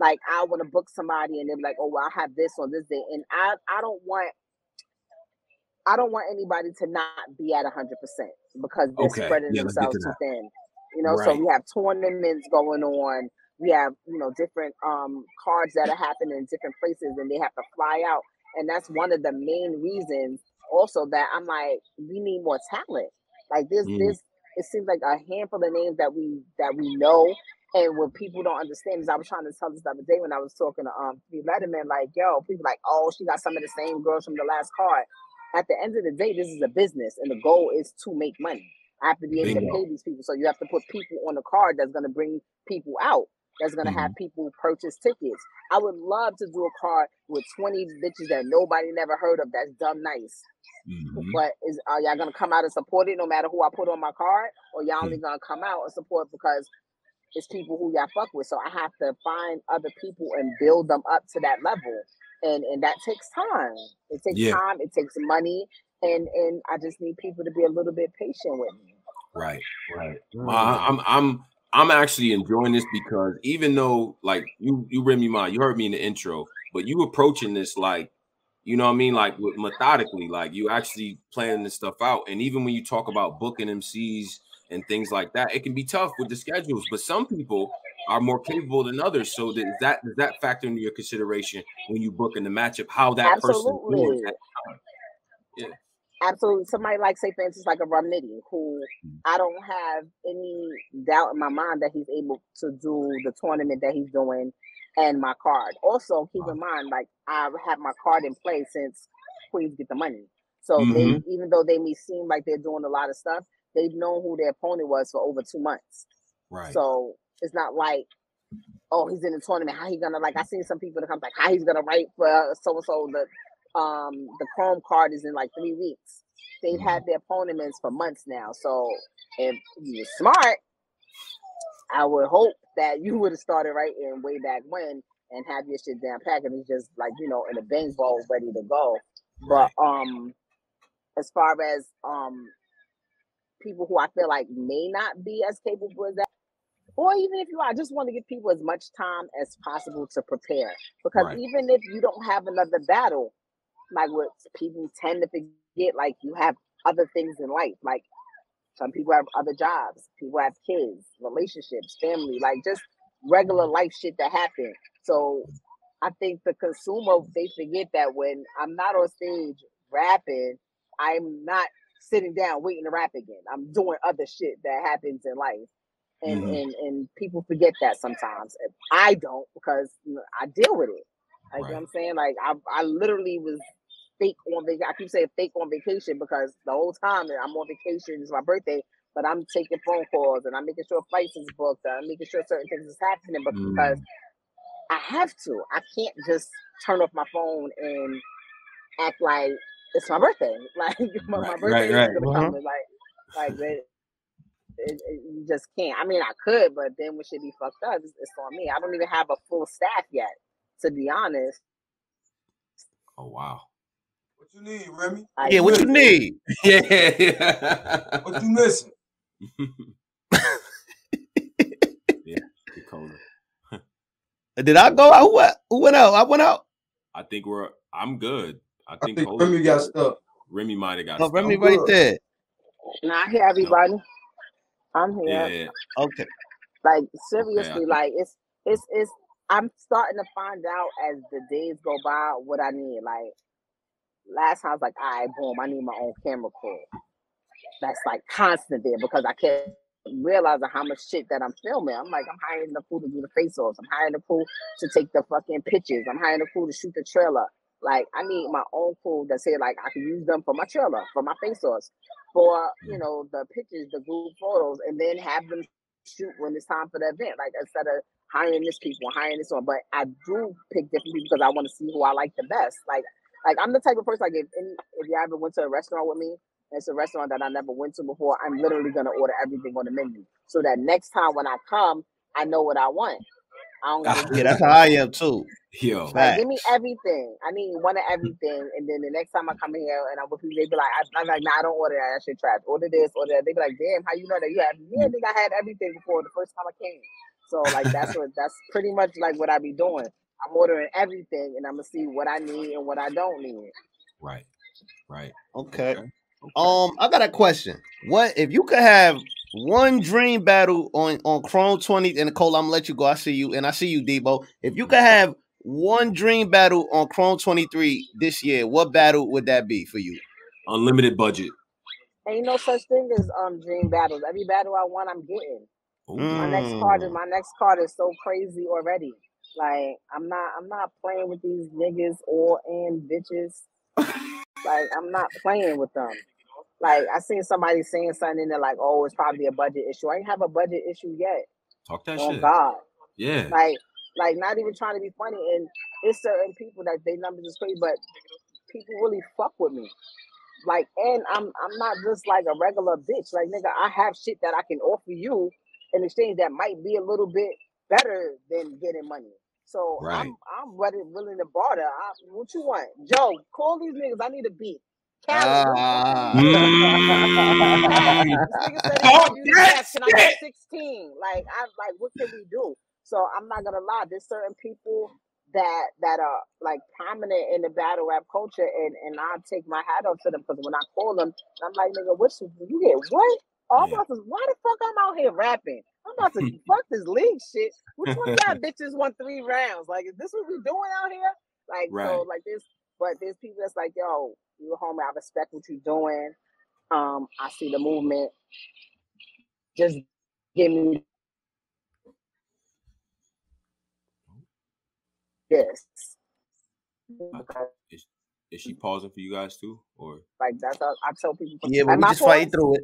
like I want to book somebody and they're like, oh, well, I have this on this day, and I I don't want I don't want anybody to not be at hundred percent because they're okay. spreading yeah, themselves too thin. You know, right. so we have tournaments going on. We have you know different um cards that are happening in different places, and they have to fly out. And that's one of the main reasons also that I'm like, we need more talent. Like this, mm. this it seems like a handful of names that we that we know. And what people don't understand is I was trying to tell this the other day when I was talking to um Letterman, like, yo, people like, oh, she got some of the same girls from the last card at the end of the day, this is a business, and the goal is to make money. I have to be able Bingo. to pay these people, so you have to put people on the card that's going to bring people out. That's going to mm-hmm. have people purchase tickets. I would love to do a card with twenty bitches that nobody never heard of. That's dumb nice. Mm-hmm. But is are y'all gonna come out and support it no matter who I put on my card, or y'all only gonna come out and support because it's people who y'all fuck with? So I have to find other people and build them up to that level and and that takes time. It takes yeah. time. It takes money, and and I just need people to be a little bit patient with me. Right, right. Mm-hmm. Uh, I'm I'm I'm actually enjoying this because even though like you you read me mind, you heard me in the intro, but you approaching this like you know what I mean, like with methodically, like you actually planning this stuff out. And even when you talk about booking MCs and things like that, it can be tough with the schedules. But some people are more capable than others. So does that does that factor into your consideration when you book in the matchup? How that Absolutely. person that Yeah. Absolutely. Somebody like, say, for instance, like a Rum Nitty, who mm-hmm. I don't have any doubt in my mind that he's able to do the tournament that he's doing and my card. Also, keep in mind, like I have had my card in place since Queens get the money. So mm-hmm. they, even though they may seem like they're doing a lot of stuff, they've known who their opponent was for over two months. Right. So it's not like, oh, he's in the tournament. How he gonna like? I seen some people that come like, how he's gonna write for so and so. The um the Chrome card is in like three weeks. They've had their opponents for months now. So if you're smart, I would hope that you would have started right in way back when and have your shit down packed and it's just like you know in a bang bowl ready to go. But um, as far as um people who I feel like may not be as capable as that, or even if you are, I just want to give people as much time as possible to prepare. Because right. even if you don't have another battle, like what people tend to forget, like you have other things in life. Like some people have other jobs, people have kids, relationships, family, like just regular life shit that happen. So I think the consumer they forget that when I'm not on stage rapping, I'm not sitting down waiting to rap again. I'm doing other shit that happens in life and mm-hmm. and and people forget that sometimes. I don't because you know, I deal with it. Like right. you know what I'm saying, like I I literally was fake on vacation. I keep saying fake on vacation because the whole time I'm on vacation is my birthday, but I'm taking phone calls and I'm making sure flights is booked. And I'm making sure certain things is happening, but mm. because I have to, I can't just turn off my phone and act like it's my birthday. Like my, right, my birthday right, is gonna uh-huh. come. Like like it, it, you just can't. I mean, I could, but then we should be fucked up, it's, it's on me. I don't even have a full staff yet, to be honest. Oh wow. What you need, Remy? I yeah, what you need? yeah, yeah. What you missing? yeah, Dakota. Did I go? out? Who, who went out? I went out. I think we're. I'm good. I think, I think Remy got stuck. Remy might have got. Oh, Remy right there. Now I hear everybody. I'm here. Yeah. Okay. Like seriously, I- like it's it's it's. I'm starting to find out as the days go by what I need. Like last time I was like, all right, boom, I need my own camera crew. That's like constant there because I can't realizing how much shit that I'm filming. I'm like, I'm hiring the crew to do the face offs. I'm hiring the crew to take the fucking pictures. I'm hiring the crew to shoot the trailer. Like I need my own crew that say like I can use them for my trailer, for my face offs, for you know the pictures, the group photos, and then have them shoot when it's time for the event. Like instead of hiring this people, hiring this one. But I do pick different people because I want to see who I like the best. Like like I'm the type of person like if any if you ever went to a restaurant with me, and it's a restaurant that I never went to before, I'm literally gonna order everything on the menu. So that next time when I come, I know what I want. I don't gotta Yeah, that's how I am too. Yo. like, give me everything. I need one of everything, and then the next time I come here and I'm with people, they be like, I, I'm like, nah, I don't order that. That shit trash. Order this, order that. They be like, damn, how you know that you have? Yeah, I think I had everything before the first time I came. So like that's what that's pretty much like what I be doing. I'm ordering everything, and I'm gonna see what I need and what I don't need. Right. Right. Okay. Okay. Um, I got a question. What if you could have one dream battle on on Chrome 20 and Nicole, I'm gonna let you go. I see you and I see you, Debo. If you could have one dream battle on Chrome 23 this year, what battle would that be for you? Unlimited budget. Ain't no such thing as um dream battles. Every battle I want, I'm getting. My next card is my next card is so crazy already. Like I'm not I'm not playing with these niggas or and bitches. Like I'm not playing with them. Like I seen somebody saying something in there like, oh, it's probably a budget issue. I ain't have a budget issue yet. Talk that Oh shit. God. Yeah. Like like not even trying to be funny. And it's certain people that they numbers is crazy, but people really fuck with me. Like, and I'm I'm not just like a regular bitch. Like, nigga, I have shit that I can offer you in exchange that might be a little bit better than getting money. So Right. I'm I'm ready, willing to barter. I, what you want, Joe? Call these niggas. I need a beat. Callie, what the fuck you Mm. need? This nigga said he Talk gonna do the that best, and I got shit. 16. Like, I like, what can we do? So I'm not gonna lie. There's certain people that that are like prominent in the battle rap culture, and and I take my hat off to them because when I call them, I'm like, nigga, what you, you get? What? I'm Yeah. about to, why the fuck I'm out here rapping? I'm about to fuck this league shit. Which one of y'all bitches won three rounds? Like, is this what we doing out here? Like, Right. so like this, but there's people that's like, yo, you a homie, I respect what you're doing. Um, I see the movement. Just give me this. Because, Is she pausing for you guys too? Or Like that's how I tell people. Yeah, but we just fighting paused? through it.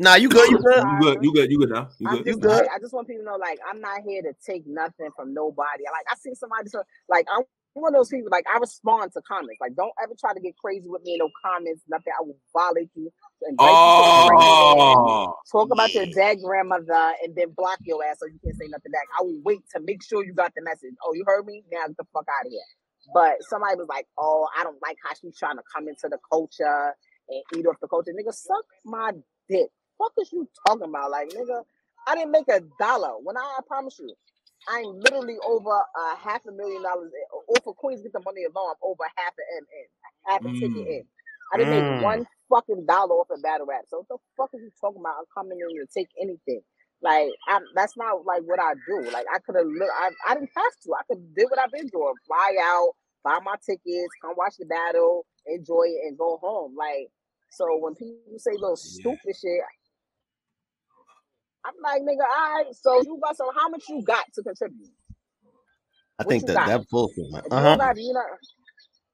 Nah, you good, you I'm good. you good, you good, you good now. You good. You good. I just want people to know like I'm not here to take nothing from nobody. Like I see somebody so like I'm one of those people like I respond to comments. Like don't ever try to get crazy with me in no comments, nothing. I will violate you. Invite you to the regular Oh, talk about your yeah. dead grandmother and then block your ass so you can't say nothing back. I will wait to make sure you got the message. Oh, you heard me? Now get the fuck out of here. But somebody was like, Oh, I don't like how she's trying to come into the culture and eat off the culture. Nigga, suck my dick. What is you talking about? Like, nigga, I didn't make a dollar. When I, I promise you, I'm literally over a half a million dollars in- off of Queens get the money alone. I'm over half a M in, half a ticket Mm. in. I didn't Mm. make one fucking dollar off of battle rap. So what the fuck are you talking about? I'm coming in to take anything. Like I'm, that's not like what I do. Like I could have, I, I didn't have to. I could do what I've been doing: fly out, buy my tickets, come watch the battle, enjoy it, and go home. Like so, when people say little Yeah. stupid shit, I'm like, nigga, all right. So you got so how much you got to contribute? I What think that got? that bullshit, man. If you Uh don't huh. got, you know.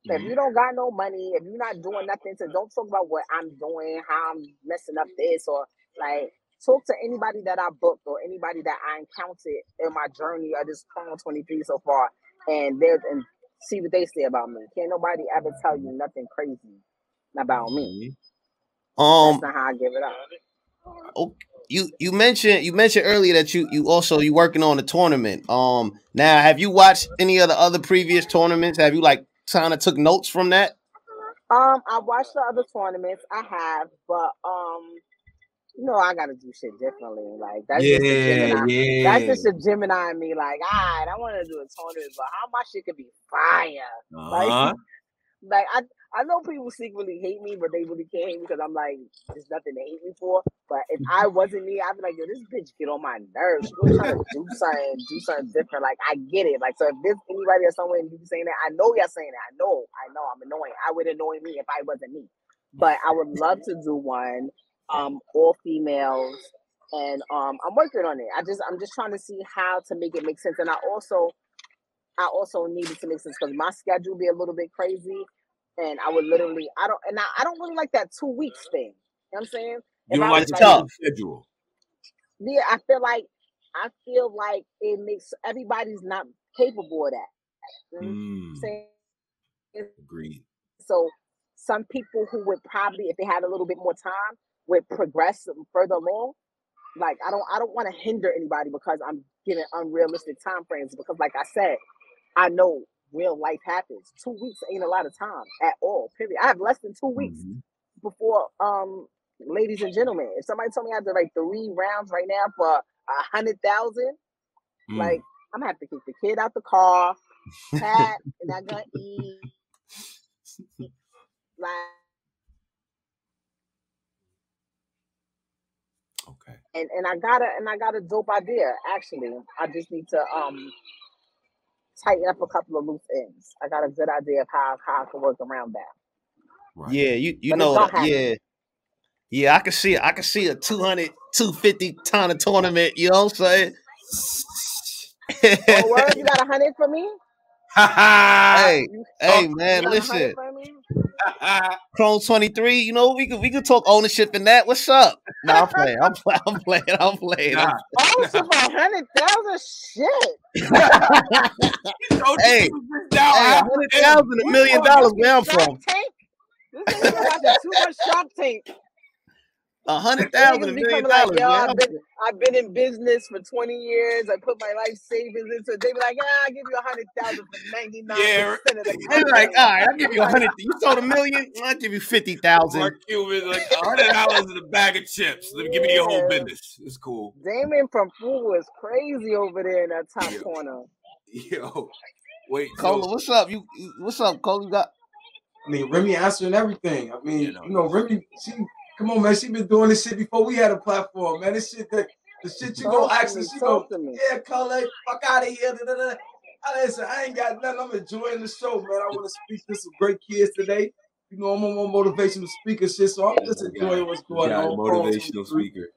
If you don't got no money, if you're not doing nothing so don't talk about what I'm doing, how I'm messing up this, or like talk to anybody that I booked or anybody that I encountered in my journey of this Chrome 23 so far, and they and see what they say about me. Can't nobody ever tell you nothing crazy about me. Mhm. Um, That's not how I give it up. oh, you you mentioned you mentioned earlier that you you also you working on a tournament. Um, now have you watched any of the other previous tournaments? Have you like kind of took notes from that? Um, I watched the other tournaments. I have, but um, you know, I gotta do shit differently. Like that's just the Yeah, That's just a Gemini in me. Like, all right, I want to do a tournament, but how my shit could be fire. Uh-huh. Like, like I, I know people secretly hate me, but they really can't hate me because I'm like, there's nothing to hate me for. But if I wasn't me, I'd be like, yo, this bitch get on my nerves. She's trying to do something, do something different. Like I get it. Like so, if there's anybody or someone you saying that, I know y'all saying that. I know, I know, I'm annoying. I would annoy me if I wasn't me. But I would love to do one, um, all females, and um, I'm working on it. I just, I'm just trying to see how to make it make sense. And I also, I also needed to make sense because my schedule be a little bit crazy, and I would literally, I don't, and I, I don't really like that two weeks thing. You know what I'm saying? You don't like the It's like, tough. schedule. yeah, I feel like, I feel like it makes everybody's not capable of that. You know what I'm Mm, saying? agreed. So some people who would probably, if they had a little bit more time, would progress further along. Like I don't, I don't want to hinder anybody because I'm giving unrealistic time frames. Because, like I said, I know real life happens. Two weeks ain't a lot of time at all. Period. I have less than two weeks Mhm. before, um, ladies and gentlemen. If somebody told me I had to write three rounds right now for a hundred thousand, Mm. like I'm gonna have to kick the kid out the car, pat, and I gonna eat. Like Okay. and and I got a and I got a dope idea. Actually, I just need to um tighten up a couple of loose ends. I got a good idea of how how I can work around that. Right. Yeah, you you But know gonna that. happen. Yeah, yeah. I can see I can see a 200, 250 ton of tournament. You know what I'm saying? Oh, word, you got a hundred for me? hey, You, hey, oh, you man, got a hundred listen, for me? Chrome twenty three. You know we could we could talk ownership in that. What's up? No, I'm playing. I'm playing. I'm playing. I'm playing. nah. I'm- Oh, so hundred thousand, shit. You Hey, you was down hey, a a thousand, a This million dollars. watching Where I'm from, Tank. This nigga watching too much Shark Tank. A hundred The a million coming like, yo, I've been. I've been in business for 20 years. I put my life savings into it. They be like, yeah, I'll give you a hundred thousand for 99% Yeah. of They be like, all right, I'll give you a hundred. You sold a million, I'll give you fifty thousand. Mark Cuban like a hundred dollars in a bag of chips. Let me give me your whole business. It's cool. Damon from Fool is crazy over there in that top Yo, corner. yo. Wait, Cola, so what's up? You, you what's up, Cola? You got I mean, Remy answering everything. I mean, you you know, know, Remy, she come on, man. She been doing this shit before we had a platform, man. This shit that the shit you go Talk ask her, she go, to me. yeah, Cola, fuck out of here. Da, da, da. I listen, I ain't got nothing. I'm enjoying the show, man. I want to speak to some great kids today. You know, I'm on more motivational speaker shit, so I'm just we got enjoying what's going got on. Chrome motivational speaker.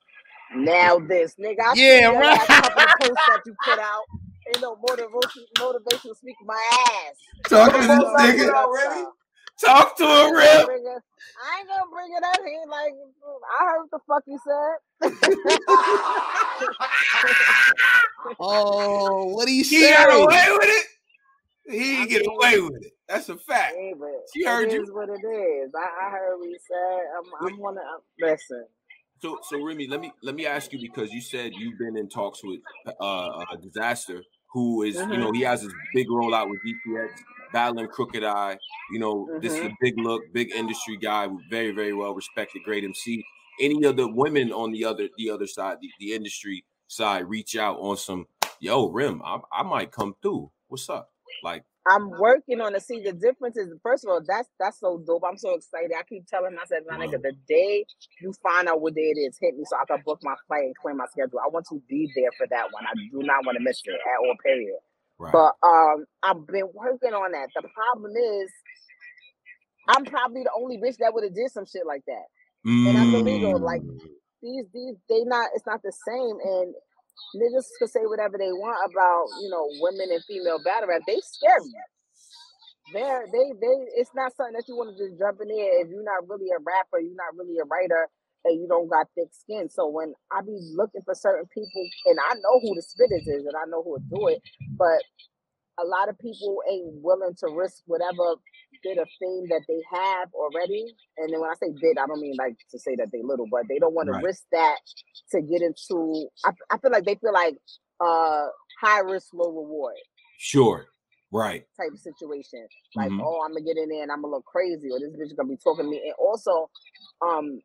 Now this, nigga, I Yeah, seen your right. last couple of posts that you put out. Ain't no motivation, motivational speak my ass. Talking I to ain't this nigga it out, up, Remy. though. Talk to him, ain't Rip. I ain't gonna bring it up. He ain't like, I heard what the fuck you said. oh, what do you He got away with it. He didn't get mean, away with it. That's a fact. hey, but She it heard you. is what it is. I, I heard what you said. I'm, Wait, I'm gonna listen. So, so Remy, let me let me ask you because you said you've been in talks with uh, a Dizaster who is, you know, he has his big rollout with DPX, battling Crooked I. You know, this is a mm-hmm. big look, big industry guy, very, very well respected, great MC. Any of the women on the other the other side, the, the industry side, reach out on some, yo, Rim, I, I might come through. What's up? Like, I'm working on to see the difference. Is first of all, that's that's so dope. I'm so excited. I keep telling myself, my nigga, the day you find out what day it is, hit me so I can book my flight and clear my schedule. I want to be there for that one. I do not want to miss it at all. Period. Right? But um, I've been working on that. The problem is, I'm probably the only bitch that would have did some shit like that. And I'm illegal. Like Mm, these, these, they not. It's not the same. And niggas could say whatever they want about you know women and female battle rap. They scary. They're they they. It's not something that you want to just jump in there if you're not really a rapper, you're not really a writer, and you don't got thick skin. So when I be looking for certain people, and I know who the spitters is, and I know who would do it, but a lot of people ain't willing to risk whatever bit of fame that they have already. And then when I say bit, I don't mean like to say that they little, but they don't want to right. risk that to get into. I, I feel like they feel like uh high risk, low reward Sure. Right. type of situation. Like, Mhm. oh, I'm gonna get in there and I'm gonna look crazy, or this bitch gonna be talking to me. And also, um,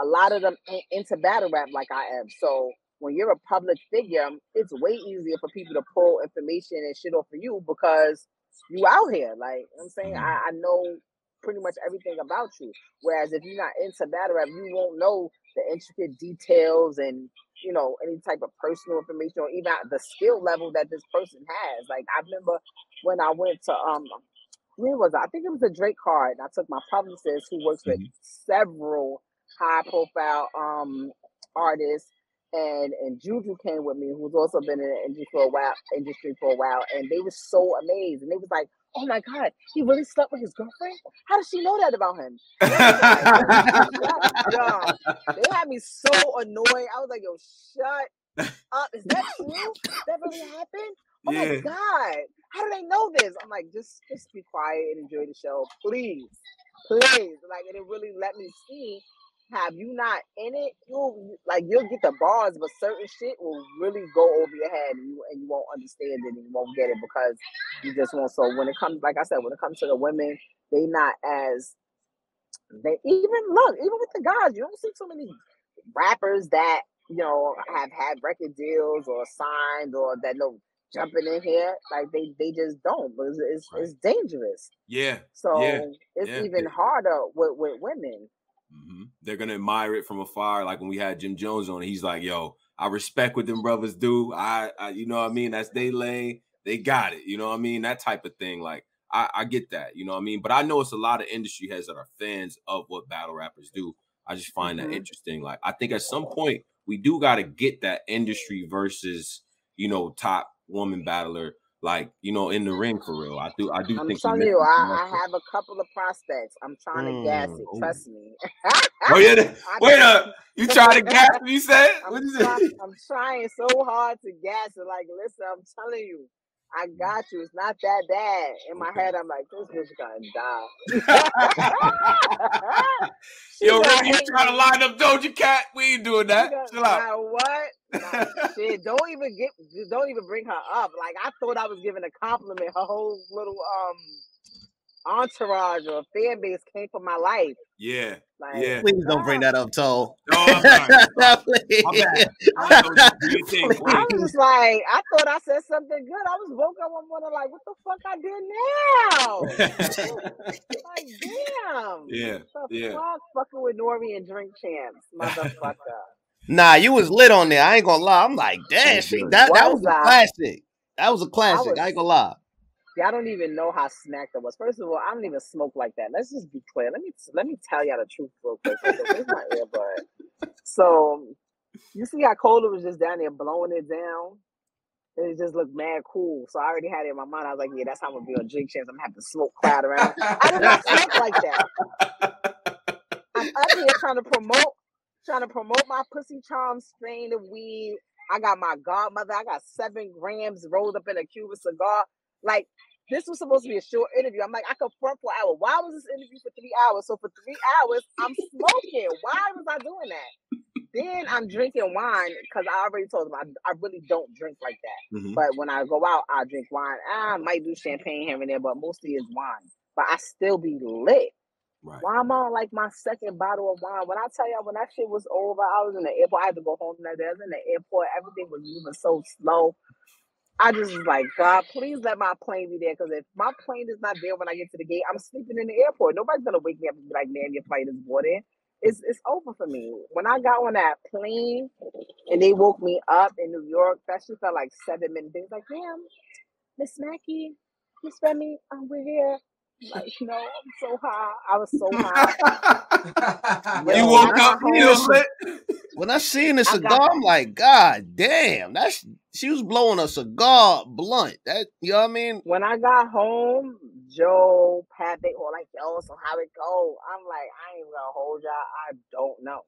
a lot of them ain't into battle rap like I am. So when you're a public figure, it's way easier for people to pull information and shit off of you because you out here. Like you know I'm saying, Mhm. I, I know pretty much everything about you. Whereas if you're not into battle rap, you won't know the intricate details and you know any type of personal information or even the skill level that this person has. Like I remember when I went to um where was I? I think it was a Drake card. I took my publicist who works with Mhm. several high profile um artists and and Juju came with me, who's also been in the industry for a while, industry for a while, and they were so amazed, and they was like, "Oh my god, he really slept with his girlfriend? How does she know that about him?" And I was like, "Shut. They had me so annoyed. I was like, "Yo, shut up! Is that true? That really happened? Oh my god, how do they know this?" I'm like, "Just just be quiet and enjoy the show, please, please." Like, and it really let me see have you not in it, you'll like you'll get the bars, but certain shit will really go over your head and you and you won't understand it and you won't get it because you just won't. So when it comes, like I said, when it comes to the women, they not as they even look even with the guys. You don't see too many rappers that you know have had record deals or signed or that no jumping in here. Like they they just don't. It's it's dangerous. yeah. So Yeah, it's yeah. even harder with with women. Hmm They're gonna admire it from afar. Like when we had Jim Jones on, he's like, "Yo, I respect what them brothers do. I, I you know what I mean. That's they lane. They got it. You know what I mean. That type of thing. Like I, I get that. You know what I mean. But I know it's a lot of industry heads that are fans of what battle rappers do. I just find Mhm. that interesting. Like I think at some point we do got to get that industry versus you know top woman battler. Like you know in the ring for real. I do. I do I'm think. telling you, I, I have a couple of prospects. I'm trying to gas Mm, it. ooh. Trust me. Oh yeah. Wait up. You trying to gas me? You said? I'm, What is try- I'm trying so hard to gas it. Like, listen, I'm telling you, I got you. It's not that bad. In my head, I'm like, this bitch gonna die. Yo, gonna you trying to line up Doja Cat? We ain't doing that. gonna- Chill out. What? Nah, shit, don't even get, don't even bring her up. Like, I thought I was giving a compliment. Her whole little um entourage or fan base came for my life. Yeah. Like, Yeah. Please don't bring that up, Toe. No, I'm sorry. Please. My bad. I know you- do your I was just like, I thought I said something good. I was woke up one morning like, what the fuck I did now? like, damn. Yeah, What the yeah. fuck? Fucking with Nori and Drink Champs, motherfucker. Nah, you was lit on there. I ain't gonna lie. I'm like, damn, she, that, that was a classic. That was a classic. was- I ain't gonna lie. Y'all don't even know how smacked I was. First of all, I don't even smoke like that. Let's just be clear. Let me let me tell y'all the truth real quick. Where's my earbud? So you see how Cola was just down there blowing it down? And it just looked mad cool. So I already had it in my mind. I was like, yeah, that's how I'm gonna be on drink champs. I'm gonna have to smoke cloud around. I did not smoke like that. I'm up here trying to promote, trying to promote my pussy charm strain of weed. I got my godmother. I got seven grams rolled up in a Cuban cigar. Like this was supposed to be a short interview. I'm like, I could front for an hour. Why was this interview for three hours? So for three hours, I'm smoking. Why was I doing that? Then I'm drinking wine because I already told them I, I really don't drink like that. Mhm. But when I go out, I drink wine. I might do champagne here and there, but mostly it's wine. But I still be lit. Right. Why I'm on like my second bottle of wine. When I tell y'all when that shit was over, I was in the airport. I had to go home that day. I was in the airport. Everything was moving so slow. I just was like, God, please let my plane be there. Because if my plane is not there when I get to the gate, I'm sleeping in the airport. Nobody's gonna wake me up and be like, man, your flight is boarded. It's it's over for me. When I got on that plane and they woke me up in New York, that shit felt like seven minutes. They was like, damn, Miss Mackie, Miss Remy, um, we're here. Like, no, I'm so high. I was so high. you woke up, you was When I seen the I cigar, I'm like, God damn, that's she was blowing a cigar blunt. That you know what I mean? When I got home, Joe, Pat, they were like, yo, so how it go? I'm like, I ain't gonna hold y'all. I don't know.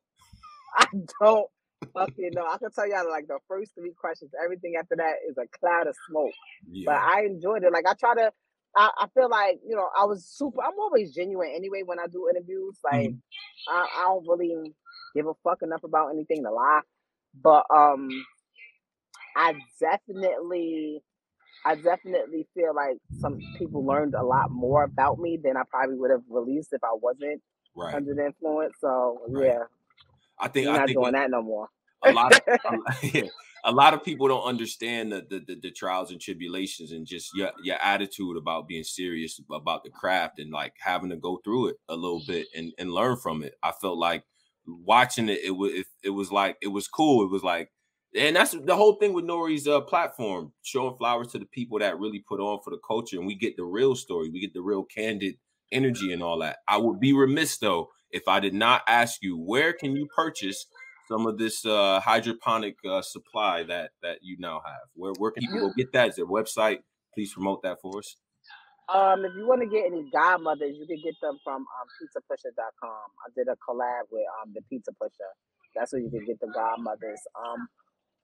I don't fucking know. I can tell y'all like the first three questions. Everything after that is a cloud of smoke. But I enjoyed it. Like I try to I, I feel like, you know, I was super I'm always genuine anyway when I do interviews. Like I, I don't really give a fuck enough about anything to lie. But um I definitely I definitely feel like some people learned a lot more about me than I probably would have released if I wasn't Right. under the influence. So Right. yeah, I think you're I not doing that no more. a lot of yeah, a lot of people don't understand the, the, the the trials and tribulations and just your your attitude about being serious about the craft and like having to go through it a little bit and and learn from it. I felt like watching it, it was it, it was like it was cool. It was like, and that's the whole thing with Nori's uh, platform, showing flowers to the people that really put on for the culture, and we get the real story, we get the real candid energy and all that. I would be remiss though if I did not ask you where can you purchase some of this uh, hydroponic uh, supply that that you now have. Where where can people go get that? Is there a website? Please promote that for us. Um, if you want to get any godmothers, you can get them from um, pizzapusher.com. I did a collab with um the Pizza Pusher. That's where you can get the godmothers. Um,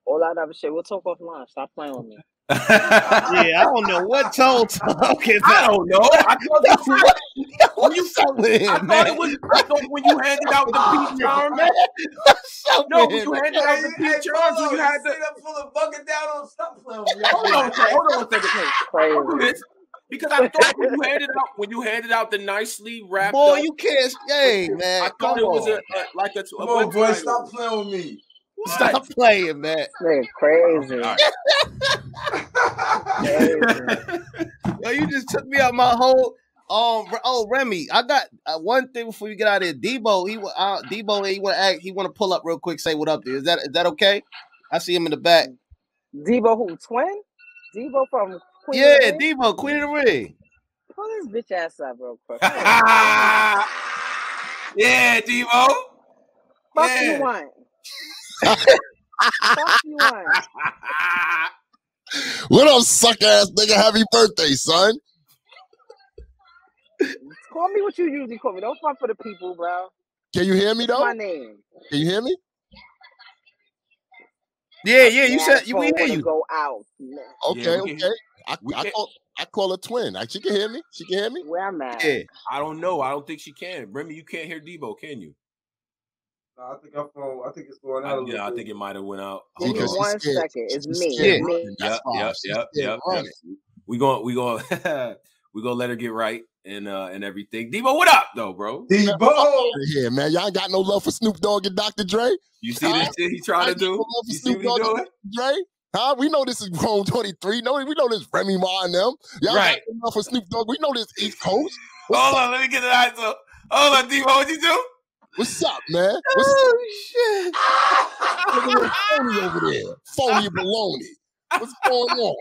all that other shit. We'll talk offline. Stop playing with me. Yeah, I don't know what Tone talking I don't know. I thought that you, when you What's up with I him, thought man? it was I thought when you handed out the peach charm, man. No, when you handed out the peach charms, when you had the up full of bucket down on stop playing with hold on, a hold on a second. Don't do this. Because I thought when you handed out when you handed out the nicely wrapped Boy, up, you can't. Hey, man, I come thought it was a, a like a, a Come on, boy, stop playing with me. Stop playing, man. Nigga, crazy. All Crazy. Yo, you just took me out my whole. Um. Oh, Remy, I got uh, one thing before you get out of here. Debo, he uh, Debo, he want to act. He want to pull up real quick. Say what up there. Is that is that okay? I see him in the back. Debo who? Twin? Debo from Queen Yeah, of the Ring? Debo, Queen of the Ring. Pull this bitch ass up real quick. yeah, Debo. Fuck Yeah. you want? Fuck you want? What up, suck ass nigga? Happy birthday, son. Call me what you usually call me. Don't fuck for the people, bro. Can you hear me What's though? my name? Can you hear me? Yeah, yeah. You said you we hear you. Go out. Okay, we can- okay. I, I call I call her twin. Like, she can hear me. She can hear me. Where I'm at? Yeah. I don't know. I don't think she can. Remy, you can't hear Debo, can you? Nah, I think our phone. I think it's going out. I, a little yeah, I bit. think it might have went out. Give Hold on. one scared. second. It's She's me. scared It's me. Yep, yep, yep, yep, yep. We going we going we gonna let her get right and uh and everything. Debo, what up though, bro? Debo. Yeah, man. Y'all ain't got no love for Snoop Dogg and Dr. Dre? You see this shit he trying to I got no do? love for You see Snoop what he Dogg and? Dr. Dre? Huh? We know this is Chrome 23. No, we know this Remy Ma and them. Y'all Right. got no love for Snoop Dogg. We know this East Coast. Hold on, let me get it eyes up. hold on, Debo, what you do? What's up, man? What's Oh shit. up with phony over there? Phony baloney. What's going on?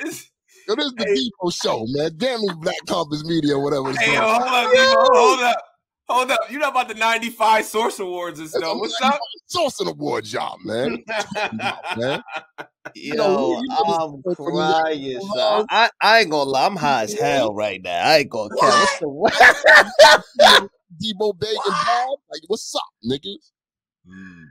It's- Yo, this is the Hey. Debo show, man. Damn me, Black Compass Media, whatever it's Hey, yo, hold up, Debo, hold up. Hold up. You know about the 95 Source Awards and stuff. What's up? Sourcing award job, man. man. Yo, know, you know I'm this from the crying. Son. I, I ain't gonna lie. I'm high as hell right now. I ain't gonna care. What's the what? Debo Big and Bob. Like, what's up, niggas? Mm.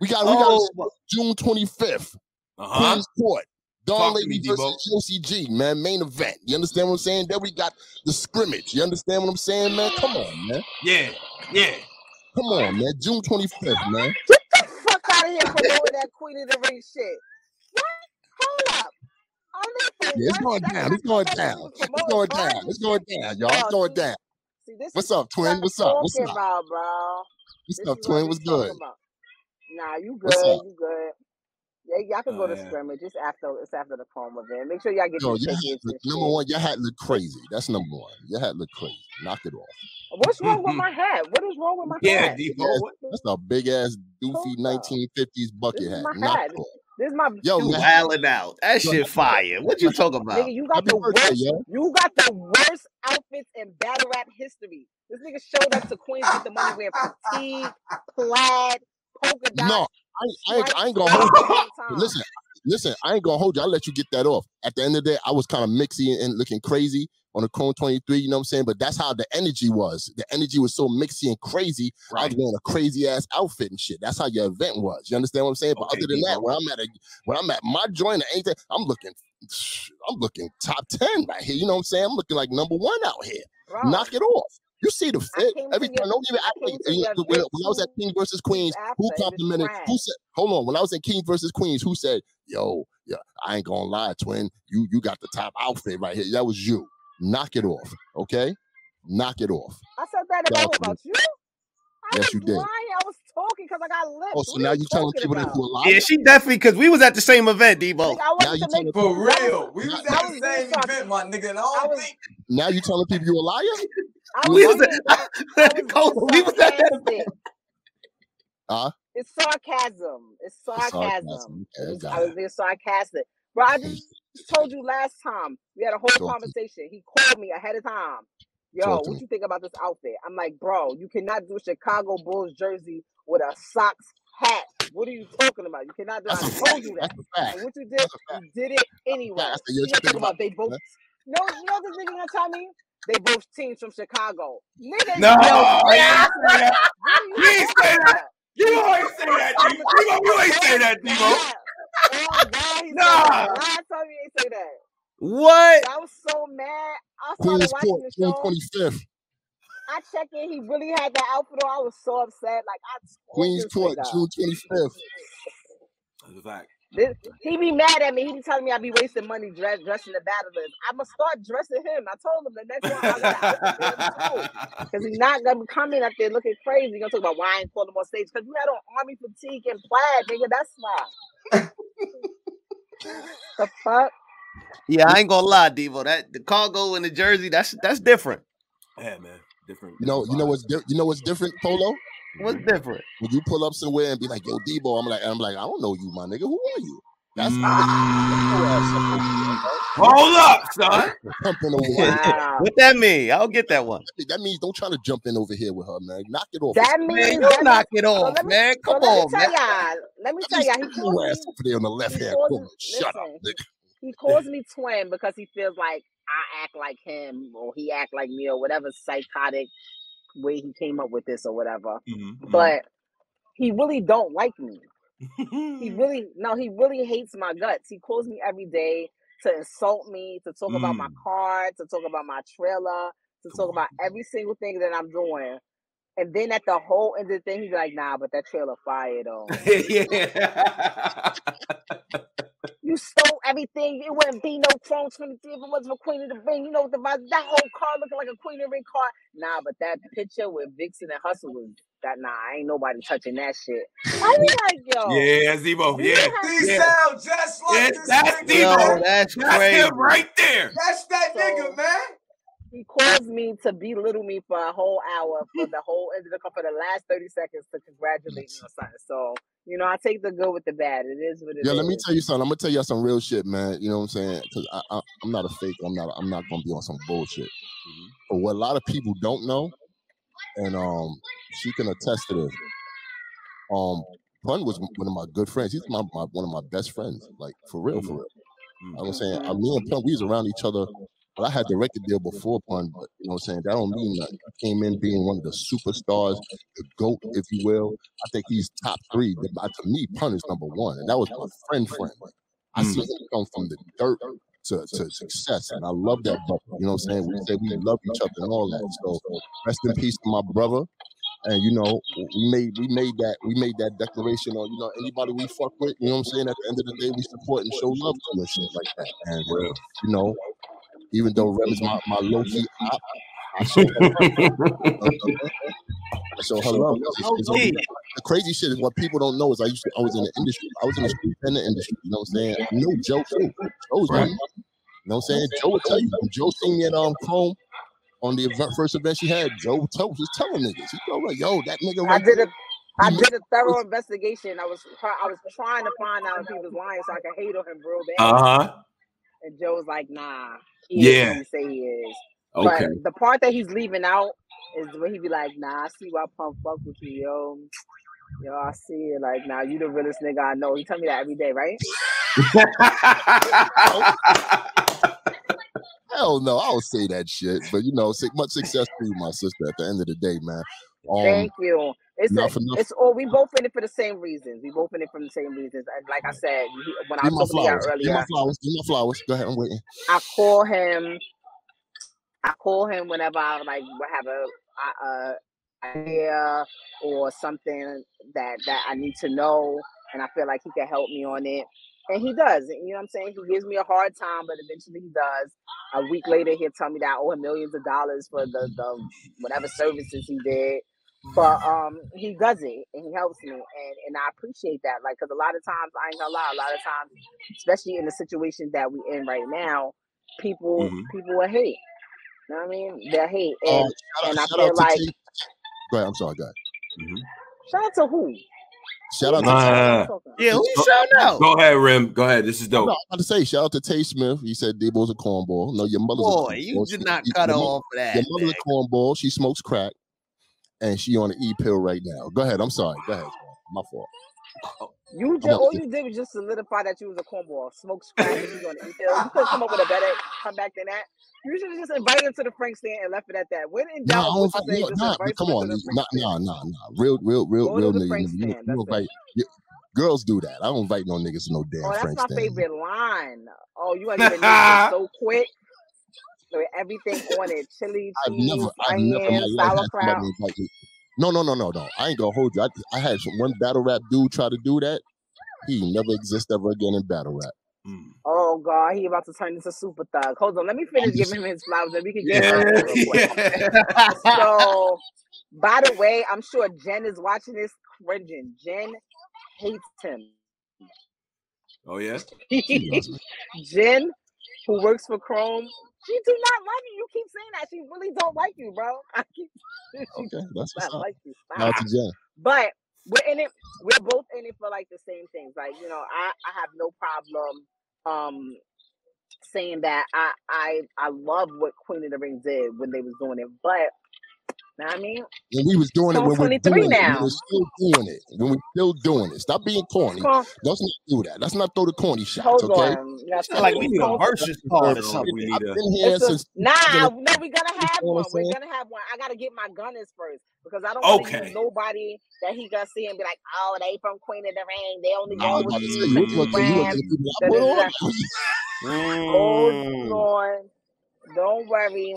We got we got Oh, June 25th, Uh-huh. Queen's Court. Dawn Talk to Lady me, Debo. versus Josie G, man. Main event. You understand what I'm saying? Then we got the scrimmage. You understand what I'm saying, man? Come on, man. Yeah, yeah. Come on, man. June 25th, man. Get the fuck out of here promoting that Queen of the Ring shit. What? Hold up. I live for Yeah, it's going down. It's going down. It's going down. It's going down, y'all. It's going down. See, this What's is up, twin? what What's up? What's up? about, bro. What's This up, twin? What's good? about. Nah, you good. You good. Yeah, y'all can Oh, go to yeah. scrimmage. It's after it's after the Chrome event. Make sure y'all get Yo, your your hat tickets look, number shit. one, your hat look crazy. That's number one. Your hat look crazy. Knock it off. What's wrong with my hat? What is wrong with my Yeah, hat? Yeah, Yes, That's a big ass doofy 1950s bucket hat. Knock hat. it off. This is my Yo, you man. wilding out. That Yo, shit fire. What you talking about? nigga. You got Happy the birthday, worst. yo. You got the worst outfits in battle rap history. This nigga showed up to Queens with the money wearing fatigue, plaid, polka No, dots, I, ain't- I, ain't, I ain't gonna hold you. the. Listen, listen, I ain't gonna hold you. I'll let you get that off. At the end of the day, I was kind of mixy and, and looking crazy on the Chrome 23, you know what I'm saying? But that's how the energy was. The energy was so mixy and crazy. I was wearing a crazy ass outfit and shit. That's how your event was. You understand what I'm saying? But other than that, Debo. when I'm at a when I'm at my joint, or anything, I'm looking I'm looking top 10 right here. You know what I'm saying? I'm looking like number one out here. Bro, Knock it off. You see the fit. came Every time, don't even I act like you know, when, when I was at King versus Queens, after. who complimented? Who said? Hold on. When I was in King versus Queens, who said, "Yo, yeah, I ain't gonna lie, twin. You you got the top outfit right here. That was you. Knock it off, okay? Knock it off. I said that about about you. I Yes, you did. lying. I was talking because I got lips. Oh, so What now you you telling talking people that about? you a liar? Yeah, she definitely because we was at the same event, Debo. Nigga, I Now you to make telling For that was real. We was at the same sarcastic. event, my nigga, and I I don't was think Now you telling people you a liar? I You was a was liar? being I was Coach, we was at that sarcastic. Huh? It's sarcasm. It's It's sarcasm. sarcasm. It Okay, was, I was being sarcastic. Bro, I just told you last time. We had a whole Talk conversation. He called me ahead of time. Yo, what you think about this outfit? I'm like, bro, you cannot do a Chicago Bulls jersey with a socks hat. What are you talking about? You cannot do it. That's I a fact. told you that. That's a fact. And what you did, That's a fact. you did it anyway. I said, He yo, gonna think about about they both no, you know what this nigga gonna tell me? They both teams from Chicago. Nigga, No, no, you yeah. say that. You You ain't say that. about? You ain't say that, Debo. Debo, you ain't say that, Debo. God. Oh God, he Nah. that. Last time he ain't say that. What? I was so mad. I started Queens watching Court, the June show. 25th. I checked in. He really had that outfit on. I was so upset. Like I told Queens Court. June 25th. That's a fact. This, he be mad at me. He be telling me I be wasting money dress, dressing the battlers. I'ma start dressing him. I told him the next one I got an outfit for him too. Cause he's not gonna be coming up there looking crazy. He's gonna talk about why I ain't call him on stage. Cause you had on army fatigue and plaid, nigga. That's why. The fuck? Yeah, I ain't gonna lie, Debo. That the cargo and the jersey, that's that's different. Yeah, man. Different. You know, you know what's di- you know what's different, Polo? What's mm-hmm. different? When you pull up somewhere and be like, "Yo, Debo," I'm like, I'm like, I don't know you, my nigga. Who are you? That's Mm. your ass up over here, Hold up, son. bro. Pumping over. Wow. What that mean? I'll get that one. That means don't try to jump in over here with her, man. Knock it off. That Man, means you that knock it off, let me man. so Come let me on, tell man. y'all. Let me tell least y'all. He keep calls your ass me. over there on the left hand corner. me. Shut up, nigga. He calls me twin because he feels like I act like him or he act like me or whatever psychotic way he came up with this or whatever. Mhm, But he really don't like me. He really no, he really hates my guts. He calls me every day to insult me, to talk about my Mm. car, to talk about my trailer, to Come talk on. about every single thing that I'm doing. And then at the whole end of the thing, he's like, nah, but that trailer fire though. yeah. You stole everything. It wouldn't be no Chrome 23 if it wasn't for Queen of the Ring. You know what the vibe? That whole car looking like a Queen of the Ring car. Nah, but that picture with Vixen and Hustle was that nah, ain't nobody touching that shit. I be like, yo, Yeah, Zebo. you Yeah. have He Yeah. sound just like Yeah, this that's nigga, Yo, that's That's crazy. him right there. That's that so nigga, man. He calls me to belittle me for a whole hour for the whole end of the call for the last 30 seconds to congratulate me on something. So, you know, I take the good with the bad. It is what it Yeah, let me tell you something. I'm gonna tell y'all some real shit, man. You know what I'm saying? Because I, I, I'm not a fake. I'm not. I'm not gonna be on some bullshit. Mhm. But what a lot of people don't know, and um, she can attest to this. Um, Pun was one of my good friends. He's my, my one of my best friends. Like for real, for Mm. real. Mm. I'm saying, I, me and Pun, we was around each other. But I had the record deal before Pun, but you know what I'm saying? That don't mean nothing. I came in being one of the superstars, the GOAT, if you will. I think he's top three. Uh, To me, Pun is number one. And that was my friend friend. I Mm. see him come from the dirt to, to success. And I love that brother. You know what I'm saying? We say we love each other and all that. So rest in peace to my brother. And you know, we made we made that we made that declaration on, you know, anybody we fuck with, you know what I'm saying? At the end of the day, we support and show love to and shit like that. And you know, even though Rem is my, my low key op, I show her love. You know what I'm saying? I show her love. It's- it's- the crazy shit is what people don't know is I used to I was in the industry. I was in the street and the industry. You know what I'm saying? I knew Joe too. Joe's Right. right. You know what I'm saying? Joe would tell you. When Joe seen me at um Chrome on the event, first event she had, Joe told was telling niggas. He told like, yo, that nigga I did a I He did a thorough investigation. I was try- I was trying to find out if he was lying so I could hate on him real bad. Uh huh. And Joe's like, nah, he Yeah. he say he is. Okay. But the part that he's leaving out is when he be like, nah, I see why Pun fuck with you, yo. Yo, I see it. Like, nah, you the realest nigga I know. He tell me that every day, right? Hell no, I don't say that shit. But you know, much success to you, my sister. At the end of the day, man. Um, Thank you. It's a, it's all we both in it for the same reasons. We both in it for the same reasons. And like I said, when I was talking flowers. Give my flowers. Give my flowers. Go ahead, I'm waiting. I call him. I call him whenever I like have a, a, a idea or something that that I need to know, and I feel like he can help me on it. And he does. You know what I'm saying? He gives me a hard time, but eventually he does. A week later, he'll tell me that I owe him millions of dollars for the, the whatever services he did. But um he does it and he helps me and and I appreciate that like because a lot of times I ain't gonna lie a lot of times especially in the situation that we in right now people Mhm. people will hate you know what I mean they hate Uh, and shout and out, I feel like T. Go ahead. I'm sorry. Go ahead. Mhm. shout out to who Shout out to. Who Nah. Uh, talking? Yeah, who you Go- shouting out? Go ahead, Rim. Go ahead. This is No, dope. I'm about to say shout out to Tay Smith. He said Debo's a cornball. No, your mother's a Boy, you did not your cut her off for that. Your mother's man. a cornball. She smokes crack, and she on an e pill right now. Go ahead. I'm sorry. Go ahead. My fault. You just all you did was just solidify that you was a cornball, smoke crack, and you gonna eat pills. You could come up with a better comeback than that. You should have just invited him to the Frank stand and left it at that. When in Nah, I doubt, don't what you say, No, nah, come on. to the you- Nah, nah, nah, nah. Real, real, real, Go real niggas. You, you stand, invite. You, girls do that. I don't invite no niggas to no oh, damn Oh, that's Frank my stand. favorite line. Oh, you want to get a so quick with everything on it: chili, I've cheese, never, I've never onions, life had sauerkraut. somebody invite me. No, no, no, no, no. I ain't gonna hold you. I, I had one battle rap dude try to do that. He never exist ever again in battle rap. Mm. Oh God, he about to turn into super thug. Hold on, let me finish just- giving him his flowers, and we can get Yeah. back it real quick. yeah. So, by the way, I'm sure Jen is watching this cringing. Jen hates him. Oh yeah. She loves me. Jen, who works for Chrome, she do not like you. You keep saying that. She really don't like you, bro. I keep, Okay, that's what's up. like you. Shout to Jen. But we're in it. We're both in it for like the same things. Like you know, I I have no problem um saying that I I I love what Queen of the Ring did when they was doing it, but I mean, When we was doing it, when we're 23 doing it, we're still doing it, when we're still doing it. Stop being corny. Chrome, Let's not do that. Let's not throw the corny shots, hold okay? on. You gotta like we need a Chrome- versus card or something. we I've need a. been here It's a, nah, gonna- no, we're gonna have know one. I'm We're saying? gonna have one. I gotta get my gunners first because I don't want to Okay. nobody that he gonna see and be like, oh, they from Queen of the Ring. They only I was go with to you say you you gonna you was ran. gonna people I Da, put da, da, on. Hold Mm. on. Don't worry.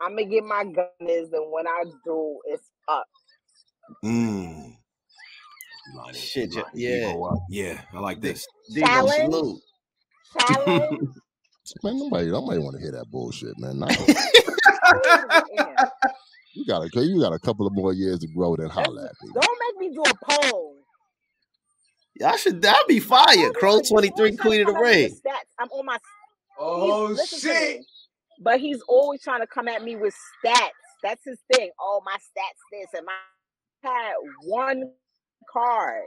I'm gonna get my gunners, and when I do, it's up. Mm. Line it, Shit, line yeah. it, Debo up. Yeah, I like this. Debo, Challenge? salute. Challenge. Man, nobody, nobody want to hear that bullshit, man. Nah. You got a, you got a couple of more years to grow. Then holla at me. Don't make me do a poll. Y'all should that'd be fire. Chrome 23 Queen of the come Ring. with I'm on my. Oh he's, listen to shit! Me. But he's always trying to come at me with stats. That's his thing. Oh, my stats this and my I had one card.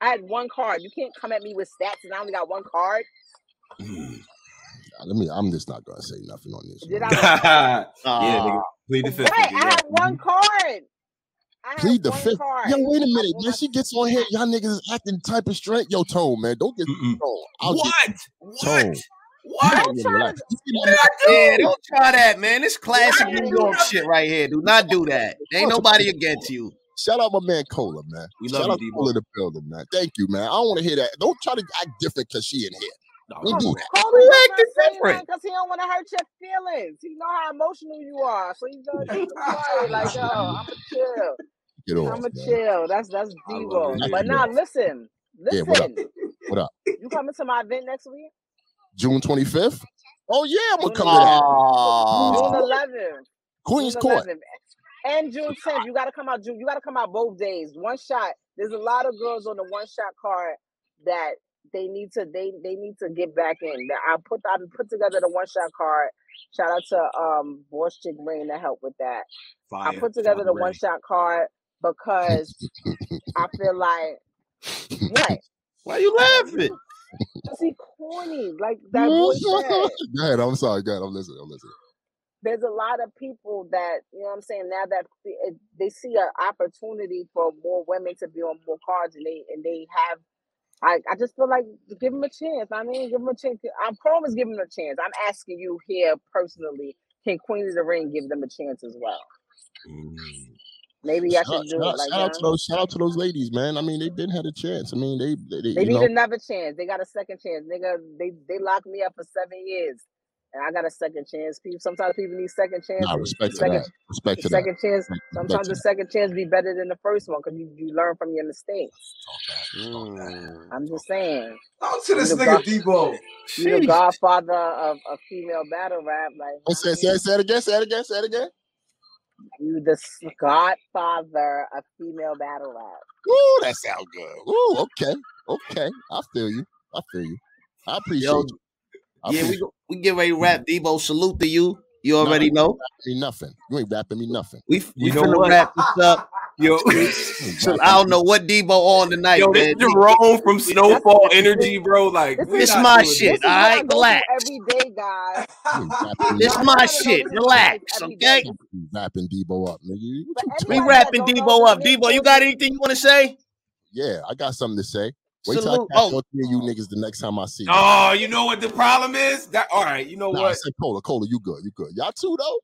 I had one card. You can't come at me with stats and I only got one card. Mm. Let me. I'm just not gonna say nothing on this. Did. I? yeah, nigga. Plead the fifth. What? nigga, I yeah. had one card. I Plead the one fifth. card. Yo, wait a minute, on man. She gets on here. Y'all niggas is acting type of straight. Yo, Tone, man, don't get Tone. I'll What? Get, What? Tone. What? Don't try to- You What did I do? Yeah, don't try that, man. This classic New York shit right here. Do not do that. Ain't nobody against you. Shout out my man Cola, man. We Shout love out you, Cola Debo. in the building, man. Thank you, man. I don't want to hear that. Don't try to act different because she in here. No, Don't do that. Cole Who is acting not different? because he don't want to hurt your feelings. He know how emotional you are, so he's gonna keep it quiet. Like, yo, I'ma chill. Get off, I'ma man. chill. That's that's I love Debo. But now listen, Yeah, listen. what up? What up? You coming to my event next week? June 25th? Oh, yeah, I'm going to come to June that. June 11th. Queen's June Court. 11th. And June 10th. You gotta come out June. You gotta come out both days. One shot. There's a lot of girls on the one shot card that they need to they they need to get back in. That I put I put together the one shot card. Shout out to um Boss Chick Rain to help with that. Fire. I put together the one shot card because I feel like what? Why you laughing? Cause he corny, like that boy said. Go ahead. I'm sorry. Go ahead. I'm listening. I'm listening. there's a lot of people that you know what I'm saying now that they see an opportunity for more women to be on more cards and they and they have I, I just feel like give them a chance. I mean, give them a chance. I'm Chrome is giving them a chance. I'm asking you here personally, can Queen of the Ring give them a chance as well? Mm. Maybe I Shout, should do shout, it like shout out to those shout out to those ladies, man. I mean, they didn't had a chance. I mean, they they, they They need know another chance. They got a second chance. Nigga, they they locked me up for seven years. And I got a second chance. People sometimes people need second chances. nah, respect to second that. Respect the to that. second chance. Respect Sometimes to the second chance be better than the first one because you, you learn from your mistakes. Talk that. Talk that. Mm. I'm just saying. Talk to this You the nigga God- Debo. You the godfather of, a female battle rap. Like Oh, say, say, say it again. Say it again. Say it again. You the s- godfather of female battle rap. Ooh, that sounds good. Ooh, okay, okay. I feel you. I feel you. I appreciate Yo, you. I yeah, we appreciate go- we get ready to rap. Mm-hmm. Debo, salute to you. You already know. me nothing. You ain't rapping me nothing. We we You know finna what? wrap this up. Yo, So I don't know what Debo on tonight, yo, this man. Jerome from Snowfall Energy, bro. Like, This we This is not my shit. this is All what I right, go relax. every day, guys. You ain't rapping me This my shit. this is my life Relax, okay? day. You rapping Debo up, nigga. You We talking anybody rapping Debo up. man Debo, you got anything you want to say? Yeah, I got something to say. Wait till I Salute. catch Oh, all of you niggas the next time I see you. Oh, you know what the problem is? That all right, you know Nah, I what? said Cola, Cola, you good, you good. Y'all two though,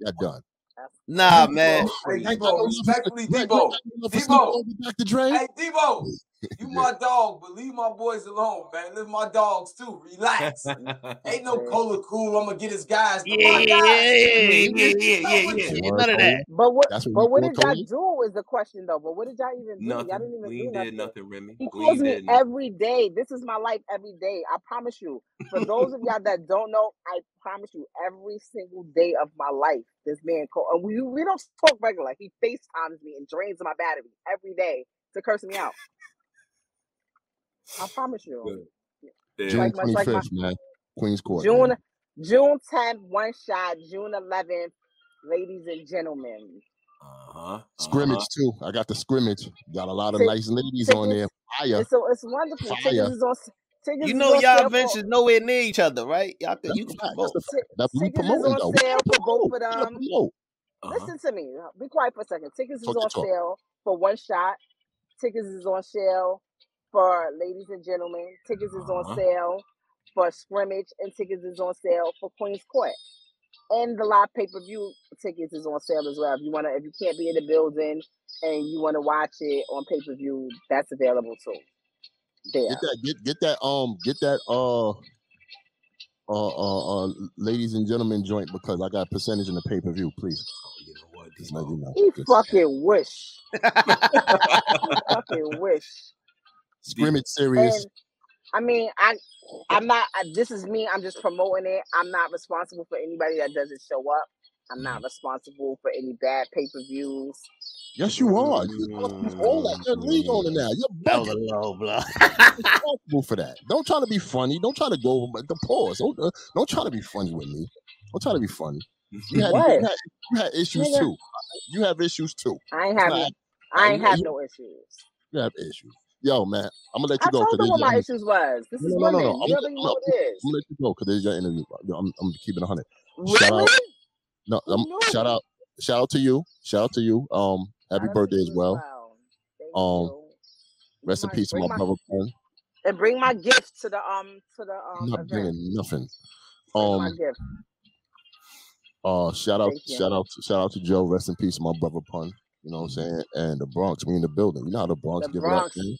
y'all done. That's nah, crazy. man. Debo, hey I ain't got Debo, no love for respectfully, Dre. You ain't Debo, got no love for Snoop Debo, Dogg and Dr. Dre. hey Debo, you my dog, but leave my boys alone, man. Leave my dogs too. Relax. Ain't no cola cool. I'm gonna get his guys. Yeah, yeah, guys. yeah, What yeah, you yeah, mean? yeah, yeah, yeah. You you. yeah. None of that. But what That's what but what did y'all do is the question though. But what did y'all even do? Y'all didn't even We do did nothing. nothing, Remy. He calls ain't me did nothing. every day. This is my life every day. I promise you. For those of y'all that don't know, I promise you, every single day of my life, this man call and we we don't talk regular. He FaceTimes me and drains my battery every day to curse me out. I promise you. Yeah. June Like much like my 25th, man. Queen's Court, June man. June 10th, one shot, June 11th, ladies and gentlemen. Uh-huh. Uh-huh. Scrimmage too. I got the scrimmage. Got a lot of Tick- nice ladies on there. Fire. So it's wonderful. Fire. Tickets is on tickets You is know on y'all sale events for is nowhere near each other, right? Y'all could That's you the can fact. That's promote. the fact. That we tickets is promoting on though. Sale gotta for both promote. of them. Uh-huh. Listen to me. Be quiet for a second. Tickets is on talk. sale for one shot. Tickets is on sale for ladies and gentlemen. Tickets is on Uh-huh. sale for scrimmage, and tickets is on sale for Queens Court. And the live pay per view tickets is on sale as well. If you wanna, if you can't be in the building and you wanna watch it on pay per view, that's available too. There. Get that. Get get that. Um. Get that. Uh. Uh, uh, uh, ladies and gentlemen, joint because I got percentage in the pay per view. Please, Oh, you know what, just let you know. He Just fucking wish. He fucking wish. Scrimmage serious. And I mean, I, I'm not. I, this is me. I'm just promoting it. I'm not responsible for anybody that doesn't show up. I'm not responsible for any bad pay per views. Yes, you are. You, you all that. You're league owner now. You're That was a low blow. responsible for that. Don't try to be funny. Don't try to go over the pause. Don't, uh, don't try to be funny with me. Don't try to be funny. You had, you had, you had issues too. You have issues too. I ain't It's have. not- I ain't you- have no issues. You have issues. Yo, man, I'm gonna let you I go told them what my issues was. This is No, no, no, no. I'm- already know I'm- what it is. I'm gonna let you go because this is your interview. Yo, I'm, I'm keeping a hundred. Shout Really? out. No, I'm, shout out. Shout out to you. Shout out to you. Um, happy Shout birthday as well. Thank Um, you. Rest in peace to bring my brother. Pen. and bring my gift to the um to the I'm um not event. bringing nothing. Bring my Um, gift. uh, shout out, Thank you. shout out, shout out to Joe. Rest in peace, my brother Pun. You know what I'm saying? And the Bronx, we in the building. You know how the Bronx The give Bronx. it up, man.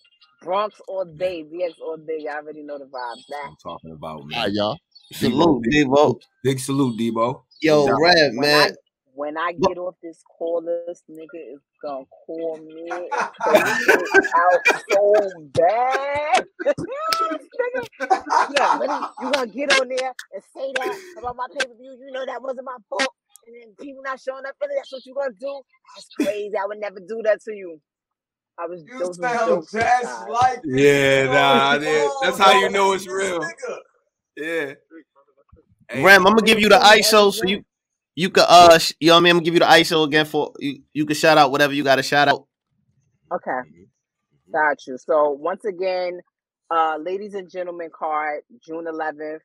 Bronx all day, BX all day. Y'all already know the vibes. That's That I'm talking about, All man. right, y'all. Salute, Debo. Big salute, Debo. Yo, No doubt. Rev, when man. I when I get off this call, this nigga is gonna call me and take out so bad. nigga, yeah, really, you gonna get on there and say that about my pay per view? You know that wasn't my fault, and then people not showing up. Really, that's what you gonna do? That's crazy. I would never do that to you. I was You those was sound jokes. just guys. like this Yeah, nigga nah, on yeah, that's how you know it's real. Yeah. Hey, Rem, I'm gonna give you the ISO so you event. you could uh sh- you know what I mean I'm gonna give you the ISO again for you you can shout out whatever you gotta shout out. Okay. Mhm. Got you. So once again, uh, ladies and gentlemen, card June 11th.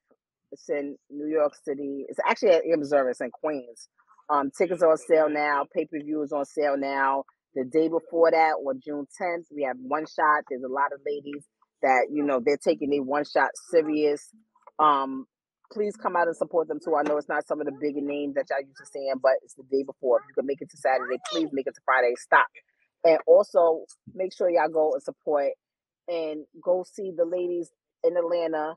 It's in New York City. It's actually at M Service in Queens. Um, tickets are on sale now. Pay per view is on sale now. The day before that, or June 10th, we have one shot. There's a lot of ladies that you know they're taking their one shot serious. Um, please come out and support them too. I know it's not some of the bigger names that y'all used to seeing, but it's the day before. If you can make it to Saturday, please make it to Friday. Stop. And also make sure y'all go and support and go see the ladies in Atlanta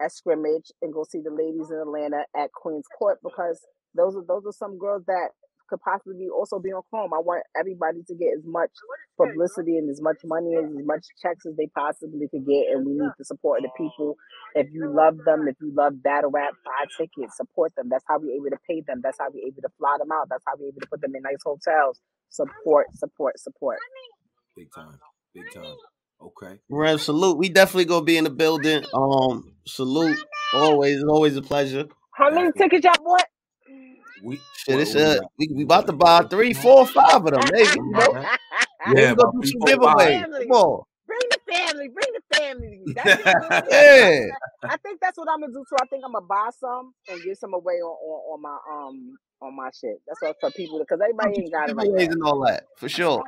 at scrimmage and go see the ladies in Atlanta at Queens Court because those are those are some girls that could possibly also be on Chrome. I want everybody to get as much publicity and as much money and as much checks as they possibly could get. And we need to support the people. If you love them, if you love battle rap, buy tickets, support them. That's how we're able to pay them. That's how we're able to fly them out. That's how we're able to put them in nice hotels. Support, support, support. Big time. Big time. Okay. Rev, salute. We definitely gonna be in the building. Um, salute. Always, always a pleasure. How many tickets y'all bought? We Shit, it's well, uh, we, we about to buy three, four, five of them, maybe. bro. Yeah, we about do some four, giveaways. Come on. Bring the family, bring the family. That's Yeah. I think that's what I'm gonna do too. I think I'm gonna buy some and give some away on, on, on my um on my shit. That's what for people because everybody ain't got it right Giveaways now. and all that, for sure.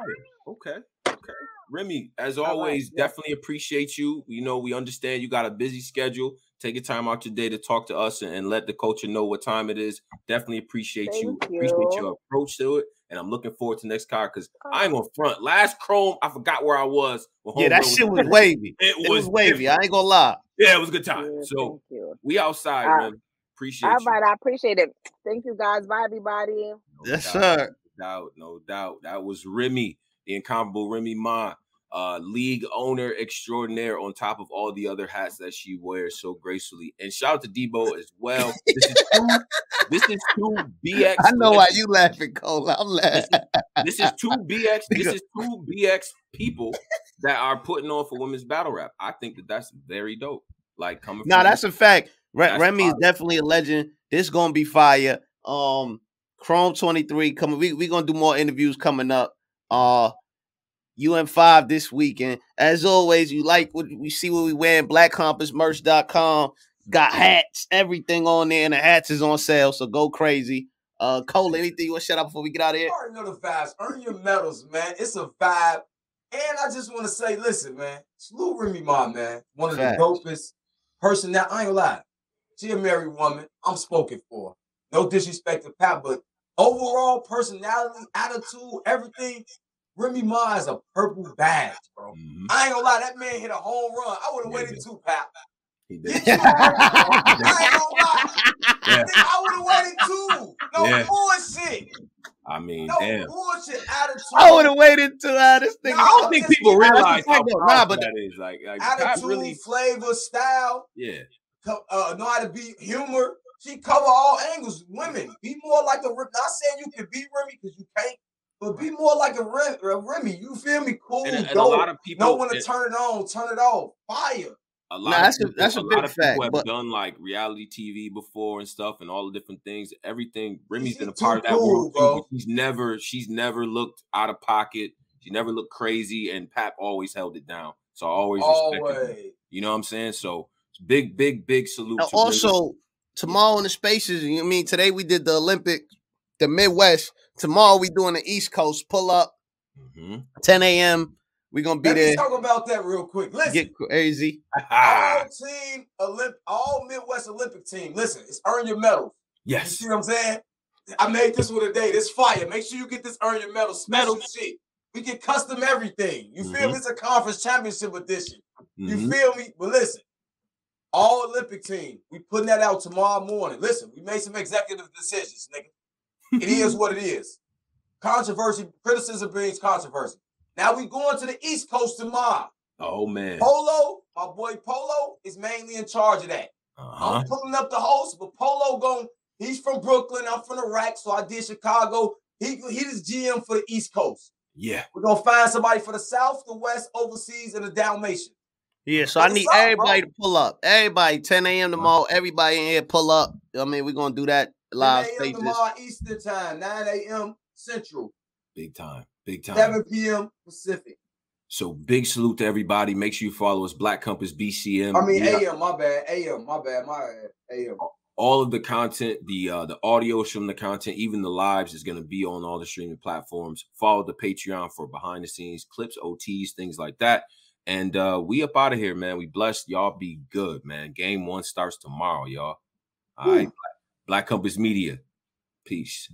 Okay. Okay. Remy, as always, yeah. definitely appreciate you. You know, we understand you got a busy schedule. Take your time out today to talk to us and, and let the culture know what time it is. Definitely appreciate you. Thank Appreciate your approach to it. And I'm looking forward to next car because Oh. I ain't gonna front. Last Chrome, I forgot where I was. Yeah, that Homegirl shit was wavy. It It was was wavy. I ain't gonna lie. Yeah, it was a good time. Yeah, So we outside, Uh, Rem. Appreciate All you. right, I appreciate it. Thank you guys. Bye everybody. No Yes, doubt, sir. No doubt, no doubt. That was Remy, the incomparable Remy Ma, uh, league owner extraordinaire, on top of all the other hats that she wears so gracefully. And shout out to Debo as well. This is two, this is two BX. I know why you laughing, Cole. I'm laughing. This is two BX. This is two BX people that are putting on for women's battle rap. I think that that's very dope. Like coming. Nah, from that's a fact. Re- Remy is definitely a legend. This gonna be fire. Um, Chrome 23 coming. We we gonna do more interviews coming up. Uh UM5 this weekend. As always, you like what we see what we wearing, blackcompassmerch.com. Got hats, everything on there, and the hats is on sale. So go crazy. Uh Cole, anything you want to shout out before we get out of here? You already know the vibes. Earn your medals, man. It's a vibe. And I just want to say, listen, man, salute Remy Ma, man. One of the dopest person that I ain't gonna lie. She a married woman. I'm spoken for. No disrespect to Pap, but overall personality, attitude, everything. Remy Ma is a purple badge, bro. Mhm. I ain't gonna lie, that man hit a home run. I would have Yeah, waited yeah. too, Pap. He Get did. you I ain't gonna lie. Yeah. Nigga, I would have waited too. No Yeah. bullshit. I mean, No damn. bullshit attitude. I would have waited till uh, this thing. No, I don't think people realize how fact, though. powerful Nah, but that is. Like, like attitude, really, flavor, style, yeah. uh, know how to be humor. She cover all angles. Women, be more like a. Rem- Not saying you can be Remy because you can't, but be more like a, Rem- a Remy. You feel me? Cool, And, and a lot of people, know when to turn it on, turn it off. Fire. a lot Nah, of that's a- people, that's a lot big of people fact, have but- done like reality TV before and stuff, and all the different things. Everything. Remy's She's been a too part of that cool, world bro. She's never, she's never looked out of pocket. She never looked crazy, and Pap always held it down. So I always, respected her. Always. You know what I'm saying? So big, big, big salute. And to Remy. Also, tomorrow in the spaces, you know what I mean? Today we did the Olympic, the Midwest. Tomorrow we doing the East Coast pull up, Mhm. 10 a.m. we going to be Let me there. talk about that real quick. Listen, Get crazy. all team Olymp, all Midwest Olympic team. Listen, it's earn your medal. Yes, you see what I'm saying? I made this one today. This fire. Make sure you get this earn your medal. Special Medal. shit. We can custom everything. You feel Mhm. me? It's a conference championship edition. You Mhm. feel me? But listen, all Olympic team, we putting that out tomorrow morning. Listen, we made some executive decisions, nigga. It is what it is. Controversy, criticism brings controversy. Now we going to the East Coast tomorrow. Oh man. Polo, my boy Polo, is mainly in charge of that. Uh-huh. I'm pulling up the host, but Polo going, he's from Brooklyn. I'm from the rack, so I did Chicago. He he is GM for the East Coast. Yeah. We're gonna find somebody for the South, the West, overseas, and the Dalmatian. Yeah, so I need up, bro? everybody to pull up. Everybody, 10 a.m. tomorrow. Everybody in here, pull up. I mean, we're going to do that 10 live a.m. spaces. tomorrow Eastern time, 9 a.m. Central, Big time. Big time. 7 p.m. Pacific. So big salute to everybody. Make sure you follow us, Black Compass BCM. I mean We are- AM, my bad. AM, my bad, my. AM. all of the content, the uh the audio from the content, even the lives is going to be on all the streaming platforms. Follow the Patreon for behind the scenes clips, OTs, things like that. And uh we up out of here, man. We blessed. Y'all be good, man. Game one starts tomorrow, y'all. All right. Black Compass Media. Peace.